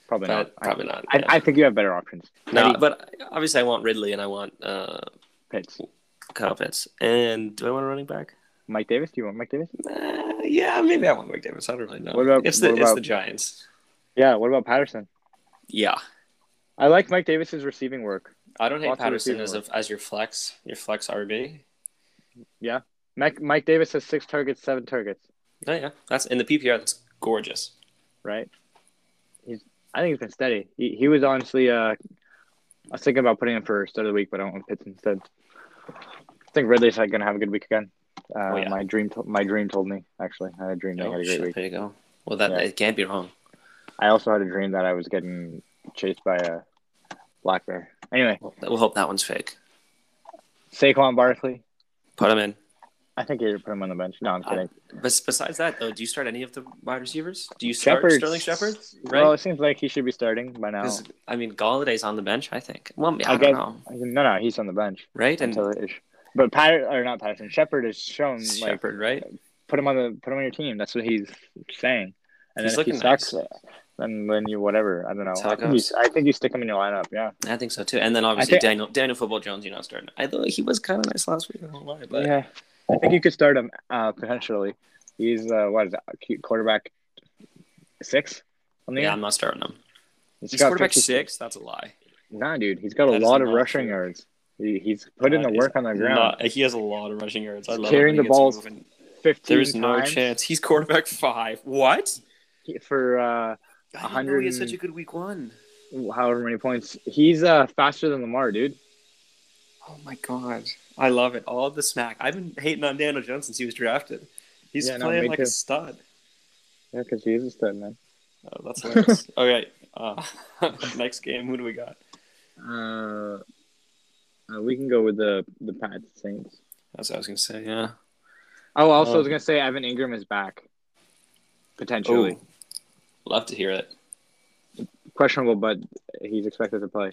Probably But not. I- probably not. I, yeah. I think you have better options. no, Maybe but obviously I want Ridley and I want uh, Pitts. Kyle Pitts. And do I want a running back? Mike Davis. Do you want Mike Davis? Uh, yeah, maybe I want Mike Davis. I don't really know. What about- it's the what it's about- the Giants. Yeah. What about Patterson? Yeah, I like Mike Davis's receiving work. I don't hate Patterson as a, as your flex, your flex RB. Yeah. Mike Mike Davis has six targets, seven targets. Oh yeah, that's in the PPR. That's gorgeous. Right. He's. I think he's been steady. He he was honestly. Uh, I was thinking about putting him for start of the week, but I went with Pitts instead. I think Ridley's like, gonna have a good week again. Uh, Oh, yeah. My dream. To- my dream told me actually. I had a dream that I Oh, had a great shit, week. there you go. Well, that Yeah. it can't be wrong. I also had a dream that I was getting chased by a black bear. Anyway, We'll, hope that one's fake. Saquon Barkley. Put him in. I think you should put him on the bench. No, I'm Uh, kidding. But besides that, though, do you start any of the wide receivers? Do you start Shepard. Sterling Shepard? Right? Well, it seems like he should be starting by now. I mean, Golladay's on the bench. I think. Well, I, I don't guess- know. No, no, he's on the bench Right? And until it is. But Pat or not Patterson, Shepard has shown like Shepard, right? put him on the put him on your team. That's what he's saying. And He's then if he looking sucks, nice. Then then you whatever. I don't know. I think, you. I think you stick him in your lineup. Yeah. I think so too. And then obviously think- Daniel Daniel Football Jones, you're not starting. I thought he was kind of nice last week. I don't lie, but yeah. I think you could start him uh, potentially. He's uh, what is that? Quarterback six on the Yeah, year? I'm not starting him. He's He's quarterback 50 six. That's a lie. Nah, dude, he's got a lot of rushing true. yards. He, he's put in Uh, the work on the ground. not- he has a lot of rushing yards. I love carrying the he gets balls moving. Fifteen There's no chance. He's quarterback five. What? for uh, I didn't know 100 he had such a good week one. however many points. He's uh faster than Lamar, dude. Oh my god. I love it. All the smack. I've been hating on Daniel Jones since he was drafted. He's Yeah, playing me like too. a stud. Yeah, because he is a stud, man. Oh, that's hilarious. okay. Uh, next game, who do we got? Uh, uh, we can go with the the Pats Saints. That's what I was gonna say. Yeah. Oh, also, I was Um, gonna say Evan Engram is back, potentially Oh, love to hear it. questionable, but he's expected to play.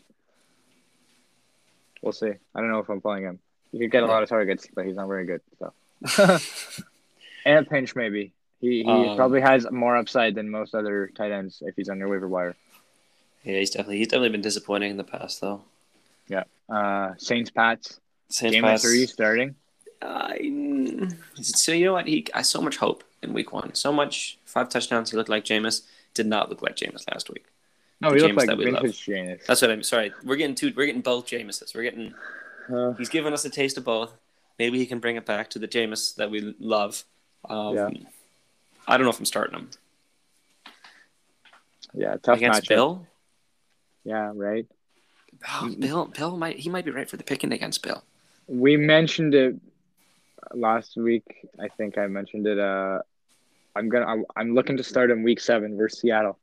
We'll see. I don't know if I'm playing him. He could get a lot of targets, but he's not very good. So, and a pinch maybe. He he Um, probably has more upside than most other tight ends if he's on your waiver wire. Yeah, he's definitely he's definitely been disappointing in the past though. Yeah. Uh, Saints Pats Saints game pass. of three starting. I, so you know what? He I so much hope in week one. So much five touchdowns. He looked like Jameis. Did not look like Jameis last week. No, The he looked like that we love. vintage Jameis. That's what I'm sorry. We're getting two. We're getting both Jameses. We're getting. Uh, He's given us a taste of both. Maybe he can bring it back to the Jameis that we love. Um, Yeah. I don't know if I'm starting him yeah, tough against matchup. Bill. Yeah, right. Oh, Bill, Bill might he might be right for the picking against Bill. We mentioned it last week. I think I mentioned it. Uh, I'm gonna. I'm, I'm looking to start in week seven versus Seattle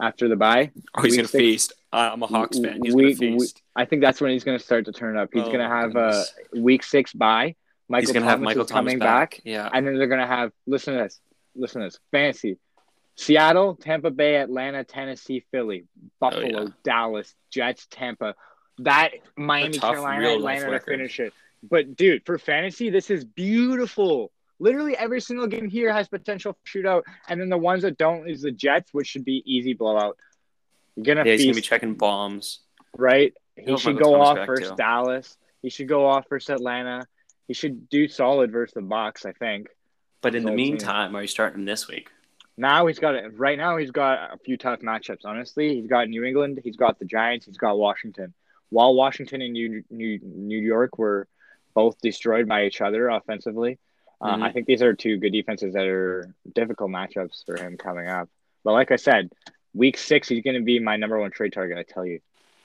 after the bye. Oh, he's Week gonna six- feast. I'm a Hawks fan. He's Week- gonna feast. I think that's when he's gonna start to turn up. He's Oh, gonna have a week six bye. Michael he's gonna Thomas have Michael is coming Thomas back. Yeah. and then they're gonna have. Listen to this. Listen to this. Fancy. Seattle, Tampa Bay, Atlanta, Tennessee, Philly, Buffalo, Oh, yeah. Dallas, Jets, Tampa. That Miami, tough Carolina, Atlanta to finish it. But dude, for fantasy, this is beautiful. Literally every single game here has potential shootout, and then the ones that don't is the Jets, which should be easy blowout. You're gonna Yeah, he's gonna be checking bombs. right? He He'll should go off versus too. Dallas. He should go off versus Atlanta. He should do solid versus the box, I think. But in the meantime, are you starting him this week? Now he's got it. Right now he's got a few tough matchups. Honestly, he's got New England, he's got the Giants, he's got Washington. While Washington and New New, New York were both destroyed by each other offensively, uh, Mhm. I think these are two good defenses that are difficult matchups for him coming up. But like I said, week six he's going to be my number one trade target. I tell you,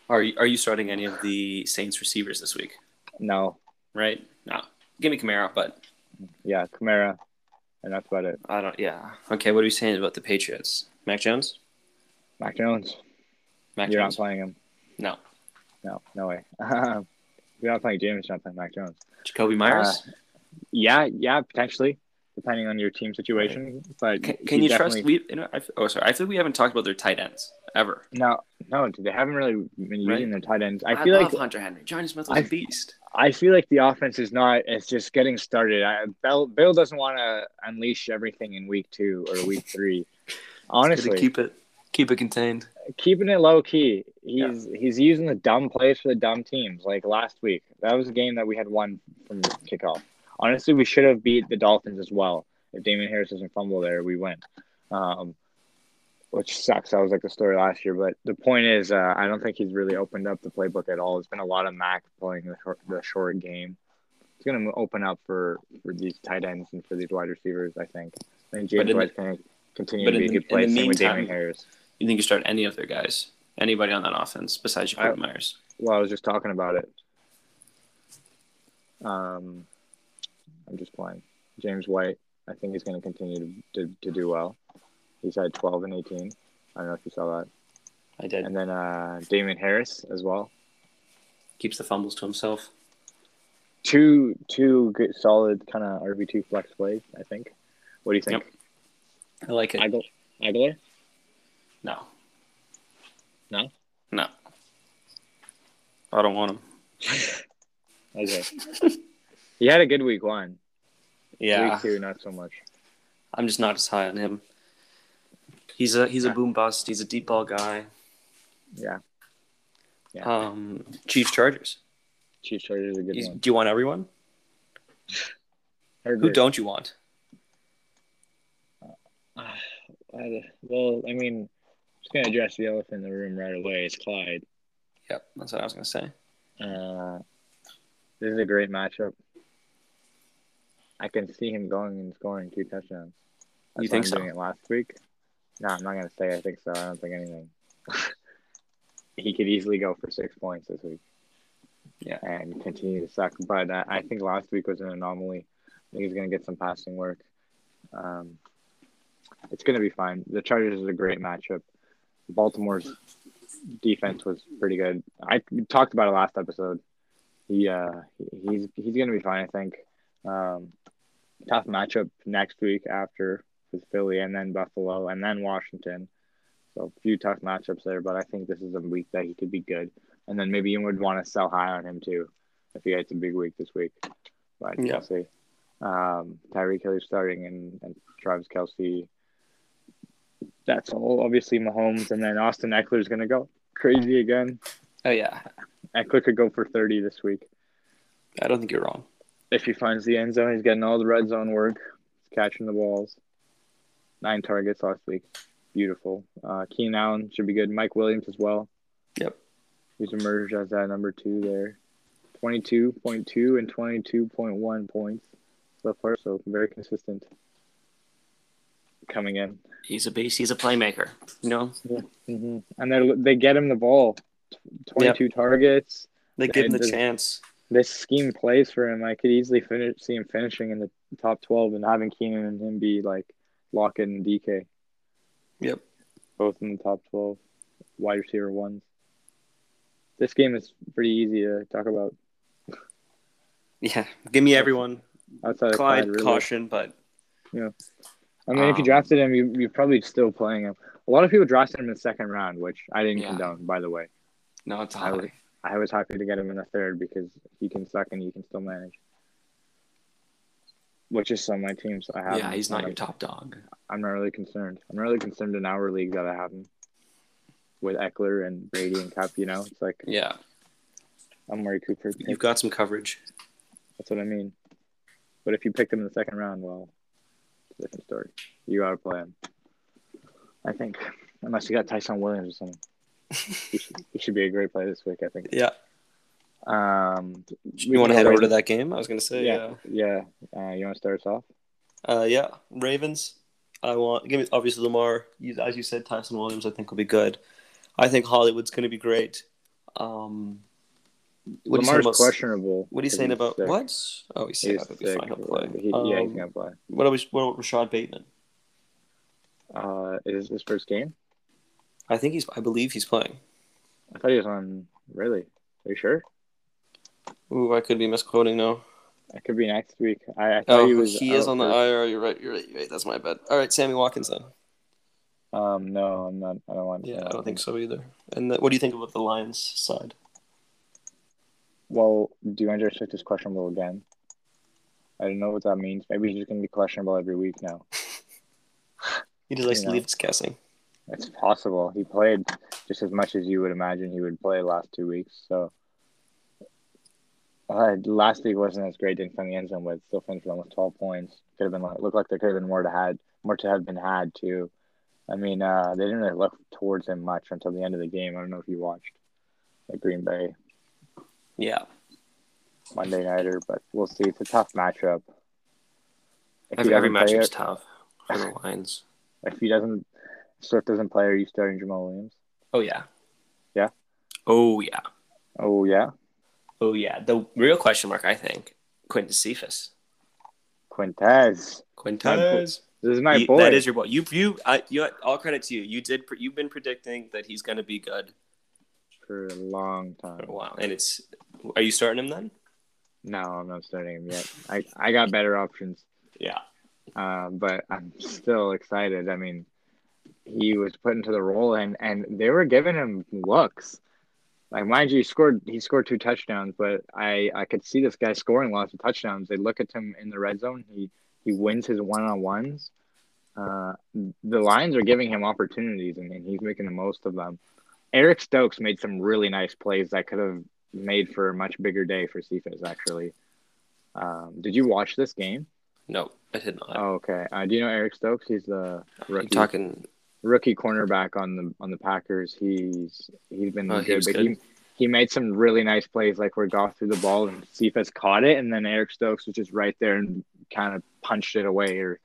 Are you, are you starting any of the Saints receivers this week? no, Right? No. Give me Kamara, but yeah, Kamara, and that's about it. I don't. Yeah. Okay. What are you saying about the Patriots? Mac Jones? Mac Jones, Mac you're Jones? not playing him. No. No, no way. you're not playing James. You're not playing Mac Jones. Jakobi Meyers? Yeah, yeah, potentially, depending on your team situation. But can, can you trust? We. You know, I, oh, sorry. I feel we haven't talked about their tight ends ever. No, no, they haven't really been using Right. their tight ends. I I, feel love like Hunter Henry. Jonnu Smith was I- a beast. I feel like the offense is not. It's just getting started. I, Bill, Bill doesn't want to unleash everything in week two or week three. Honestly, keep it keep it contained. keeping it low key. He's he's using the dumb plays for the dumb teams. Like last week, that was a game that we had won from kickoff. Honestly, we should have beat the Dolphins as well. If Damien Harris doesn't fumble there, we win. Um, which sucks. That was like the story last year. But the point is, uh, I don't think he's really opened up the playbook at all. It's been a lot of Mac playing the short, the short game. It's going to open up for, for these tight ends and for these wide receivers. I think. I think But James White's going to continue to be a good play. Same with Damien Harris. You think you start any of their guys? Anybody on that offense besides Jakobi I- Meyers? Well, I was just talking about it. Um, I'm just playing. James White, I think he's going to continue to, to, to do well. He's had 12 and 18. I don't know if you saw that. I did. And then uh, Damien Harris as well. Keeps the fumbles to himself. Two two good solid kind of RB two flex plays. I think. What do you think? I like it. Agholor? Agholor? no. No? No. I don't want him. Okay. he had a good week one. Yeah. Week two, not so much. I'm just not as high on him. He's a he's a boom bust. He's a deep ball guy. Yeah. Yeah. Um, Chiefs Chargers. Chiefs Chargers is a good Is- one. do you want everyone? Who don't you want? Uh, well, I mean, i just gonna address the elephant in the room right away. It's Clyde. Yep, that's what I was gonna say. Uh, this is a great matchup. I can see him going and scoring two touchdowns. That's You think I'm so? Doing it last week. No, I'm not gonna say I think so. I don't think anything. he could easily go for six points this week. Yeah. and continue to suck. But uh, I think last week was an anomaly. I think he's gonna get some passing work. Um, it's gonna be fine. The Chargers is a great matchup. Baltimore's defense was pretty good. I talked about it last episode. He uh he's he's gonna be fine. I think. Um, tough matchup next week after with Philly and then Buffalo and then Washington. So a few tough matchups there, but I think this is a week that he could be good. And then maybe you would want to sell high on him too if he gets a big week this week. But Yeah. we'll see. Um, Tyreek Hill starting and, and Travis Kelce. That's all. Obviously Mahomes and then Austin Ekeler is gonna go crazy again. Oh yeah, Eckler could go for thirty this week. I don't think you're wrong. If he finds the end zone, he's getting all the red zone work. He's catching the balls. Nine targets last week. Beautiful. Uh, Keenan Allen should be good. Mike Williams as well. Yep. He's emerged as that number two there. 22.2 and 22.1 points so far, so very consistent coming in. He's a beast. He's a playmaker. You know, hmm And they they get him the ball. 22 targets. they give him the chance. This scheme plays for him. I could easily finish see him finishing in the top 12 and having Keenan and him be like Lockett and DK. Yep. Both in the top 12 wide receiver ones. This game is pretty easy to talk about Yeah, give me everyone. outside of Clyde, Clyde. really. caution, but Yeah. I mean, if you Um, drafted him, you, you're probably still playing him. A lot of people drafted him in the second round, which I didn't Yeah. condone, by the way. no, it's I would- high. I was happy to get him in the third because he can suck and you can still manage. Which is some of my teams I have. Yeah, he's not your top dog. I'm not really concerned. I'm not really concerned in our league that I have him with Ekeler and Brady and Kupp. You know, it's like Yeah, I'm Murray Cooper. you've got some coverage. That's what I mean. But if you pick him in the second round, well, it's a different story. You gotta play him. I think, unless you got Ty'Son Williams or something, he should, he should be a great play this week. I think. Yeah, Um, you want to head over to that game? I was gonna say. Yeah, Yeah. yeah. Uh, you want to start us off? Uh, yeah, Ravens. I want give me obviously Lamar. You, as you said, Ty'Son Williams. I think will be good. I think Hollywood's going to be great. Um, what are you saying Lamar's about questionable. what are you saying about sick. what? Oh, he's sick. He's he'll be fine. He'll play. He- yeah, he's Um, gonna play. What about what about Rashod Bateman? Uh, is this his first game? I think he's. I believe he's playing. I thought he was on. Really? Are you sure? Ooh, I could be misquoting now. It could be next week. I, I thought Oh, he he, is on the IR. You're right. You're right. You're right. That's my bad. All right, Sammy Watkins then. Um, no, I'm not. I don't want. Yeah, I don't think so either. And the, what do you think about the Lions side? Well, do you want to restrict his questionable again? I don't know what that means. Maybe he's just gonna be questionable every week now. He just likes You to know. leave us guessing. It's possible. He played just as much as you would imagine he would play last two weeks. So uh, last week wasn't as great. Didn't find the end zone with still finished with almost twelve points. Could have been looked like there could have been more to had more to have been had too. I mean, uh, they didn't really look towards him much until the end of the game. I don't know if you watched the Green Bay Yeah, Monday nighter, but we'll see. It's a tough matchup. If every, every matchup's it- tough for the Lions. If he doesn't, Swift doesn't play, are you starting Jamaal Williams? Oh yeah. Yeah? Oh yeah. Oh yeah, Oh yeah. The real question mark, I think, Quintez Cephus. Quintez. Quintez. This is my You- boy. that is your boy. You you I, you all credit to you. You did pre- you've been predicting that he's going to be good for a long for time. a while, and it's. Are you starting him then? No, I'm not starting him yet. I, I got better options, Yeah. uh, but I'm still excited. I mean, he was put into the role, and, and they were giving him looks. Like, mind you, he scored he scored two touchdowns, but I, I could see this guy scoring lots of touchdowns. They look at him in the red zone. He he wins his one on ones. Uh, the Lions are giving him opportunities, and, and he's making the most of them. Eric Stokes made some really nice plays that could have made for a much bigger day for Cephus, actually. Um, did you watch this game? No, I did not. Oh, okay. Uh, do you know Eric Stokes? He's the rookie talking? Rookie cornerback on the on the Packers. He's he's been Oh, he good, was but good. he he made some really nice plays, like where Goff threw the ball and Cephus caught it, and then Eric Stokes was just right there and kind of punched it away, or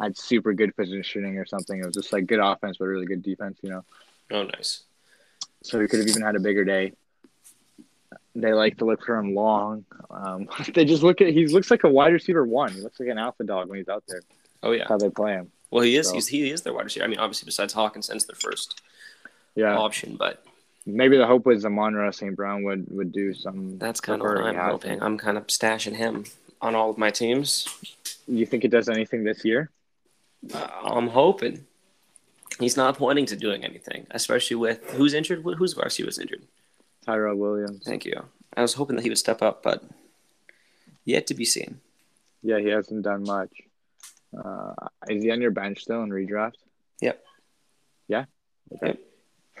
had super good positioning or something. It was just like good offense, but really good defense, you know. Oh, nice. So he could have even had a bigger day. They like to look for him long. Um, they just look at he looks like a wide receiver one. He looks like an alpha dog when he's out there. Oh yeah. That's how they play him. Well, he is. So- He's, he is their wide receiver. I mean, obviously, besides Hawkins, Hockenson's their first Yeah. option, but Maybe the hope was Amon St. Brown would would do some. that's kind of what I'm hoping. I'm kind of stashing him on all of my teams. You think it does anything this year? Uh, I'm hoping. He's not pointing to doing anything, especially with who's injured. Who's varsity was injured? Tyrell Williams. Thank you. I was hoping that he would step up, but yet to be seen. Yeah, he hasn't done much. Uh, is he on your bench still in redraft? Yep. Yeah. Okay. Yep.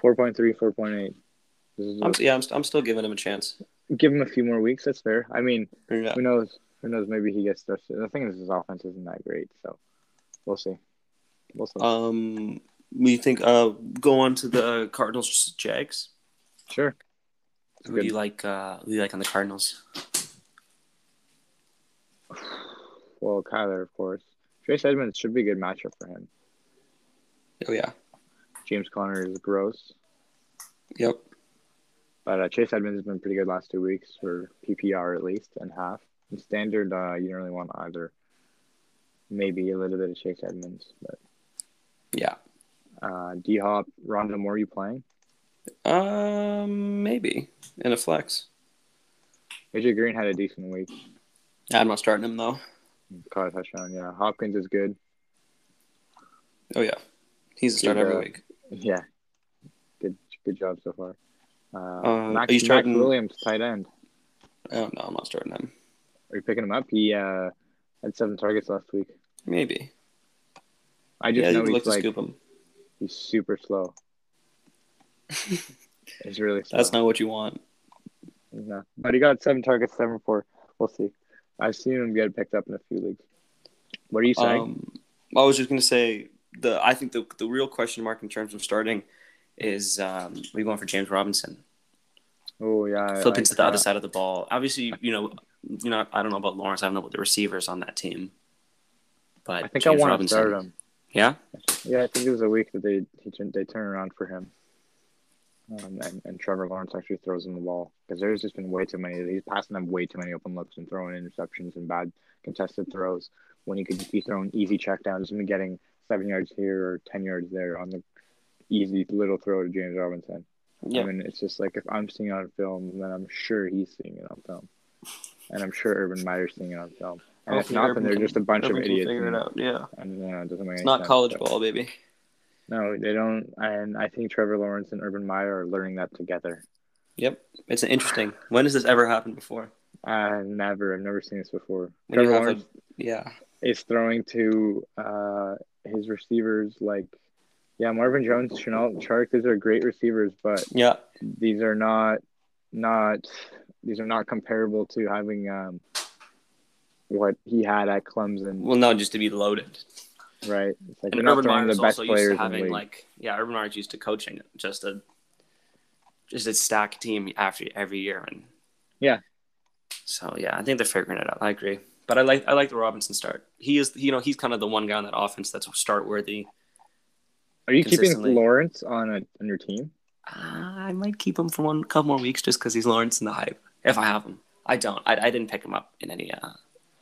4.3, 4.8. I'm, yeah, I'm, st- I'm still giving him a chance. give him a few more weeks. That's fair. I mean, Yeah. who knows? Who knows? Maybe he gets this. The thing is, his offense isn't that great, so we'll see. We'll see. Um, we think uh go on to the Cardinals Jags. sure. Who do you like? Uh, who do you like on the Cardinals? Well, Kyler, of course. Trace Edmonds should be a good matchup for him. Oh yeah. James Conner is gross, Yep. but uh, Chase Edmonds has been pretty good last two weeks for PPR at least and half. In standard, uh, you don't really want either. Maybe a little bit of Chase Edmonds, but Yeah. uh, D Hop, Rondale Moore, you playing? Um, maybe in a flex. AJ Green had a decent week. I'm not starting him though. Caught a touchdown. Yeah, Hopkins is good. Oh yeah, he's a start every uh, week. Yeah, good good job so far. Uh, Uh, Max, are you Max starting- Williams, tight end. Oh no, I'm not starting him. Are you picking him up? He uh, had seven targets last week. Maybe. I just yeah, know he's like to scoop him. he's super slow. He's really slow. That's not what you want. No. But he got seven targets, seven for. We'll see. I've seen him get picked up in a few leagues. What are you saying? Um, I was just gonna say the. I think the the real question mark in terms of starting is um, are you going for James Robinson? oh yeah, Flip I- into the other side of the ball. Obviously, you know, you know, I don't know about Lawrence. I don't know about the receivers on that team. But I think James I want Robinson, to start him. Yeah, Yeah, I think it was a week that they he, they turn around for him. Um, and, and Trevor Lawrence actually throws him the ball because there's just been way too many. He's passing them way too many open looks and throwing interceptions and bad contested throws when he could just be throwing easy checkdowns and getting seven yards here or ten yards there on the easy little throw to James Robinson. yeah. I mean, it's just like if I'm seeing it on film, then I'm sure he's seeing it on film, and I'm sure Urban Meyer's seeing it on film. And if not, then they're just a bunch Urban of idiots. Figure it out. Yeah, And it doesn't make it's not sense, college but- ball, baby. No, they don't. And I think Trevor Lawrence and Urban Meyer are learning that together. Yep, it's interesting. When has this ever happened before? Uh, never. I've never seen this before. When Trevor have a- Lawrence Yeah, is throwing to uh, his receivers like, yeah, Marvin Jones, Shenault Chark. These are great receivers, but yeah, these are not, not, these are not comparable to having um, what he had at Clemson. well, no, just to be loaded. Right? It's like And Urban Meyer's the best also used to having like, yeah, Urban Meyer's used to coaching just a, just a stack team after every year, and Yeah. So yeah, I think they're figuring it out. I agree, but I like I like the Robinson start. He is, you know, he's kind of the one guy on that offense that's start worthy. Are you keeping. Lawrence on a, on your team? I might keep him for one couple more weeks just because he's Lawrence in the hype. If I have him, I don't. I, I didn't pick him up in any uh,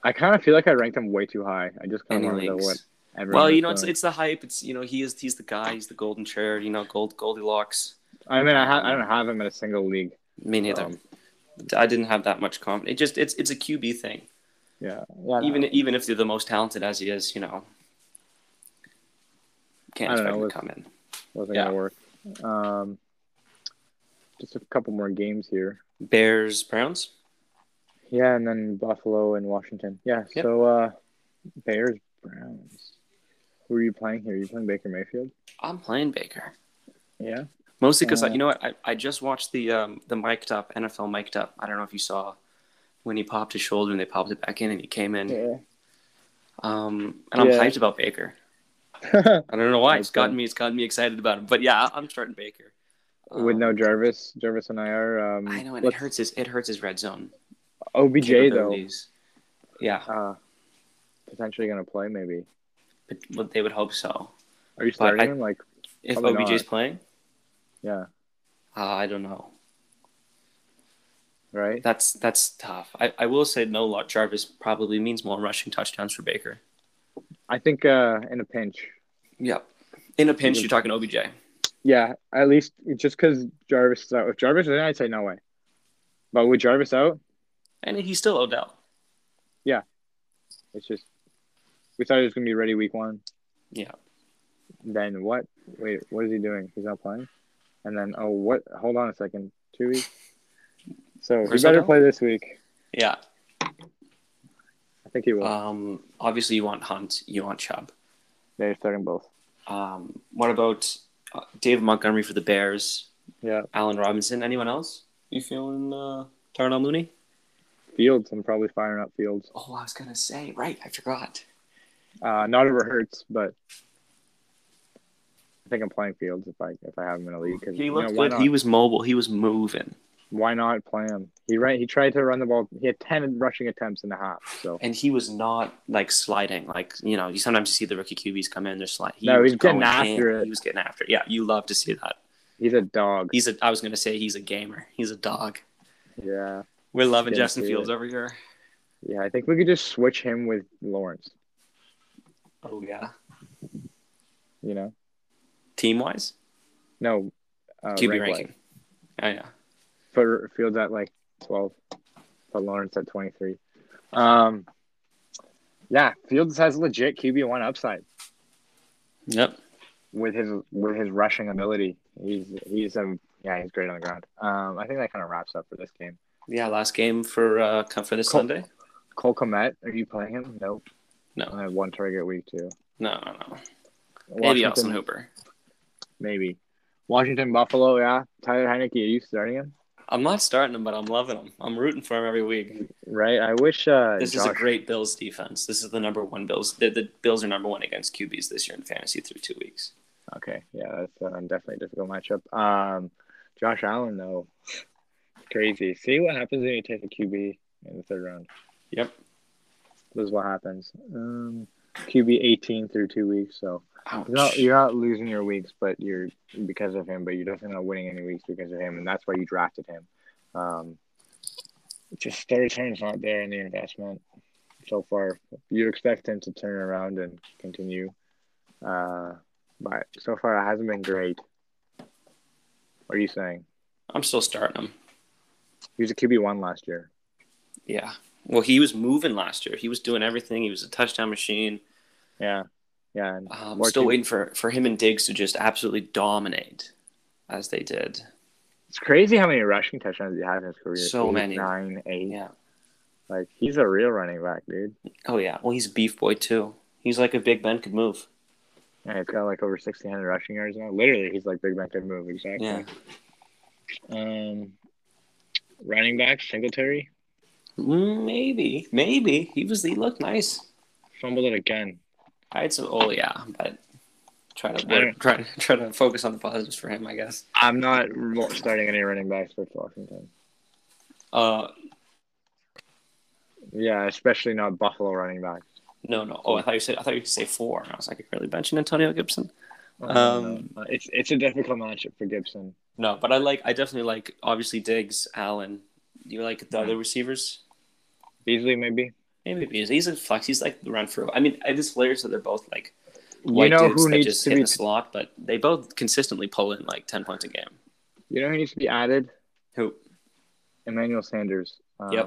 I kind of feel like I ranked him way too high. I just kind of want to know what everyone Well, you know, it's it's the hype. It's you know, he is he's the guy. He's the golden chair. You know, gold Goldilocks. I mean, I, ha- I don't have him in a single league. Me neither. Um, I didn't have that much confidence. It just it's it's a QB thing. yeah, yeah. no. Even even if they're the most talented as he is, you know, can't expect know, him it's- to come in. wasn't yeah. gonna work. Um, just a couple more games here. Bears Browns. Yeah, and then Buffalo and Washington. Yeah. Yep. So uh, Bears Browns. Who are you playing here? Are you playing Baker Mayfield? I'm playing Baker. Yeah. Mostly because Uh, you know what I, I just watched the um the mic'd up NFL mic'd up. I don't know if you saw when he popped his shoulder and they popped it back in and he came in. Yeah. Um, and I'm Yeah. hyped about Baker. I don't know why. It's gotten me. It's gotten me excited about him. But yeah, I'm starting Baker. With Um, no Jarvis, Jarvis and I are. Um, I know, and it hurts his. It hurts his red zone. OBJ though. Yeah, uh, potentially gonna play. Maybe. But, they would hope so. Are you starting I- him? Like, If OBJ's not. playing, yeah, uh, I don't know. right. That's that's tough. I, I will say no. Lot Jarvis probably means more rushing touchdowns for Baker. I think uh, in a pinch. Yep. In a pinch, you're talking OBJ. Yeah, at least just because Jarvis is out. If Jarvis is I'd say no way. But with Jarvis out, And he's still Odell. Yeah, it's just we thought he was gonna be ready week one. Yeah. Then what? Wait, what is he doing? He's not playing. And then oh, what? Hold on a second. Two weeks. So he Chris better play this week. Yeah. I think he will. Um. Obviously, you want Hunt. You want Chubb. They're starting both. Um. What about uh, David Montgomery for the Bears? Yeah, Allen Robinson. Anyone else? You feeling uh, Darnell Mooney? Fields. I'm probably firing up Fields. Oh, I was gonna say. Right, I forgot. Uh, not it hurts, but I think I'm playing Fields if I if I have him in a league. Cause, He you looked know, good. He was mobile. He was moving, why not play him? He ran. He tried to run the ball. He had ten rushing attempts in a half. So and he was not like sliding. Like you know, you sometimes you see the rookie QBs come in, they're sliding. He No, was he's getting after in. it. He was getting after it. Yeah, you love to see that. he's a dog. He's a. I was gonna say he's a gamer. He's a dog. Yeah, We're loving Justin Fields it. over here. yeah. I think we could just switch him with Lawrence. Oh yeah. You know, Team wise, no. Uh, QB ranking. Oh yeah. Put Fields at like twelve. but Lawrence at twenty three. Um. Yeah, Fields has legit QB one upside Yep. with his with his rushing ability. He's he's um yeah he's great on the ground. Um, I think that kind of wraps up for this game. Yeah. Last game for uh for this Col- Sunday. Cole Kmet, are you playing him? Nope. No. I had one target week too. No, no, no. Maybe Austin Hooper. Maybe. Washington Buffalo, yeah. Tyler Heinicke, are you starting him? I'm not starting him, but I'm loving him. I'm rooting for him every week. Right. I wish uh This is a great Bills defense. This is the number one Bills. The, the Bills are number one against QBs this year in fantasy through two weeks. Okay, yeah, that's uh, definitely a difficult matchup. Um Josh Allen though. Crazy. See what happens when you take a QB in the third round. Yep. This is what happens. Um QB eighteen through two weeks, so Ouch. you're not you're not losing your weeks, but you're because of him, but you're definitely not winning any weeks because of him, and that's why you drafted him. Um, just the return's not there in the investment so far. You expect him to turn around and continue, uh, but so far it hasn't been great. What are you saying? I'm still starting him. He was a QB one last year. Yeah. Well, he was moving last year. He was doing everything. He was a touchdown machine. Yeah, yeah. And I'm more still waiting for, for him and Diggs to just absolutely dominate as they did. It's crazy how many rushing touchdowns he had in his career. So Eight, many. nine, eight. Yeah. Like he's a real running back, dude. Oh, yeah. Well, he's a beef boy, too. He's like a Big Ben could move. Yeah, he's got like over sixteen hundred rushing yards now. Literally, he's like Big Ben could move exactly. Yeah. Um, running back Singletary Maybe. Maybe. He was, he looked nice. fumbled it again. I had some, oh, yeah. But try to work, try, to- try to focus on the positives for him, I guess. I'm not starting any running backs for Washington. Uh, Yeah, especially not Buffalo running backs. no, no. Oh, I thought you said, I thought you could say four. I was like, really benching Antonio Gibson? Um, Uh, it's it's a difficult matchup for Gibson. No, but I like, I definitely like, obviously, Diggs, Allen. Do you like the other receivers? Beasley maybe. Maybe because he's a flex. He's like the run through. I mean, it is hilarious that they're both like You white know dudes who that needs just to hit be the slot, but they both consistently pull in like ten points a game. you know who needs to be added? Who? Emmanuel Sanders. Um, Yep.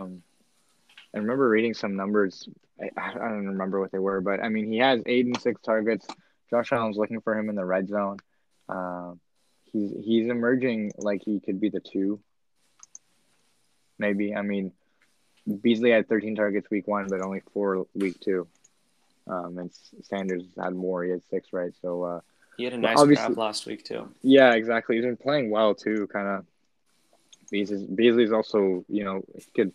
I remember reading some numbers. I, I don't remember what they were, but I mean, he has eight and six targets. Josh Allen's looking for him in the red zone. Um, he's he's emerging like he could be the two. Maybe. I mean, Beasley had 13 targets week one, but only four week two. Um, and Sanders had more. He had six, right? So, uh, He had a nice grab last week too. yeah, exactly. He's been playing well too. Kind of. Beasley's, Beasley's also, you know, he could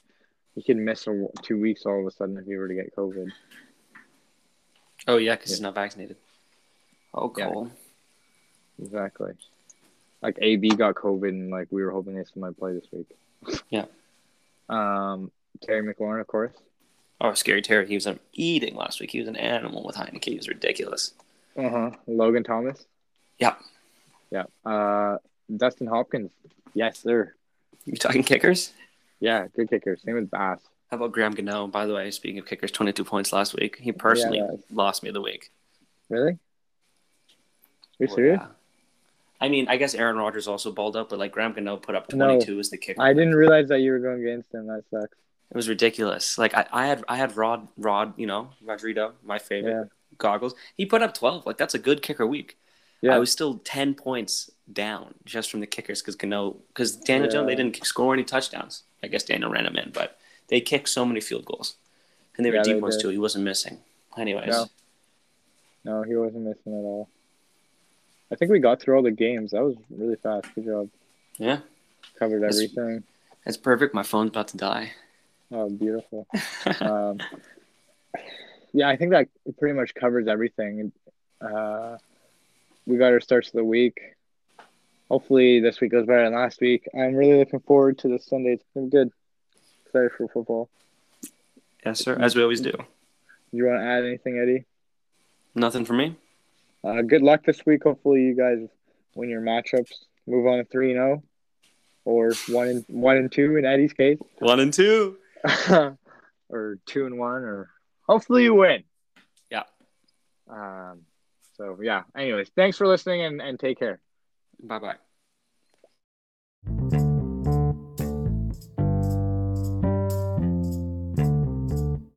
he could miss a, two weeks all of a sudden if he were to get COVID. Oh yeah, because he's not vaccinated. Oh, Yeah. Exactly. Like AB got COVID, and like we were hoping they still might play this week. Yeah. Um, Terry McLaurin, of course. Oh, scary Terry. He was eating last week. He was an animal with Heinicke. He was ridiculous. Uh huh. Logan Thomas. Yeah. Yeah. Uh, Dustin Hopkins. Yes, sir. You talking kickers? Yeah, good kickers. Same with Bass. How about Graham Gano? By the way, speaking of kickers, 22 points last week. He personally Yeah. lost me the week. Really? You're Well, serious? yeah. I mean, I guess Aaron Rodgers also balled up, but like Graham Gano put up No. 22 as the kicker. I didn't realize that you were going against him. That sucks. It was ridiculous. Like I, I had I had Rod Rod, you know, Rodrigo, my favorite Yeah. goggles. He put up 12. Like that's a good kicker week. Yeah. I was still 10 points down just from the kickers because Gano because Daniel Yeah. Jones they didn't score any touchdowns. I guess Daniel ran him in, but they kicked so many field goals, and they were deep ones too. He wasn't missing. Anyways, No. No, he wasn't missing at all. I think we got through all the games. That was really fast. Good job. yeah, Covered That's- everything. that's perfect. My phone's about to die. Oh, beautiful. um, yeah, I think that pretty much covers everything. Uh, we got our starts of the week. Hopefully, this week goes better than last week. I'm really looking forward to this Sunday. It's been good. Excited for football. yes, sir. As we always do. You want to add anything, Eddie? Nothing for me. Uh, good luck this week. Hopefully, you guys win your matchups. Move on to three and zero, or one and one and two in Eddie's case, One and two. or two and one, or hopefully you win. Yeah. Um. So yeah. Anyways, thanks for listening and and take care. Bye bye.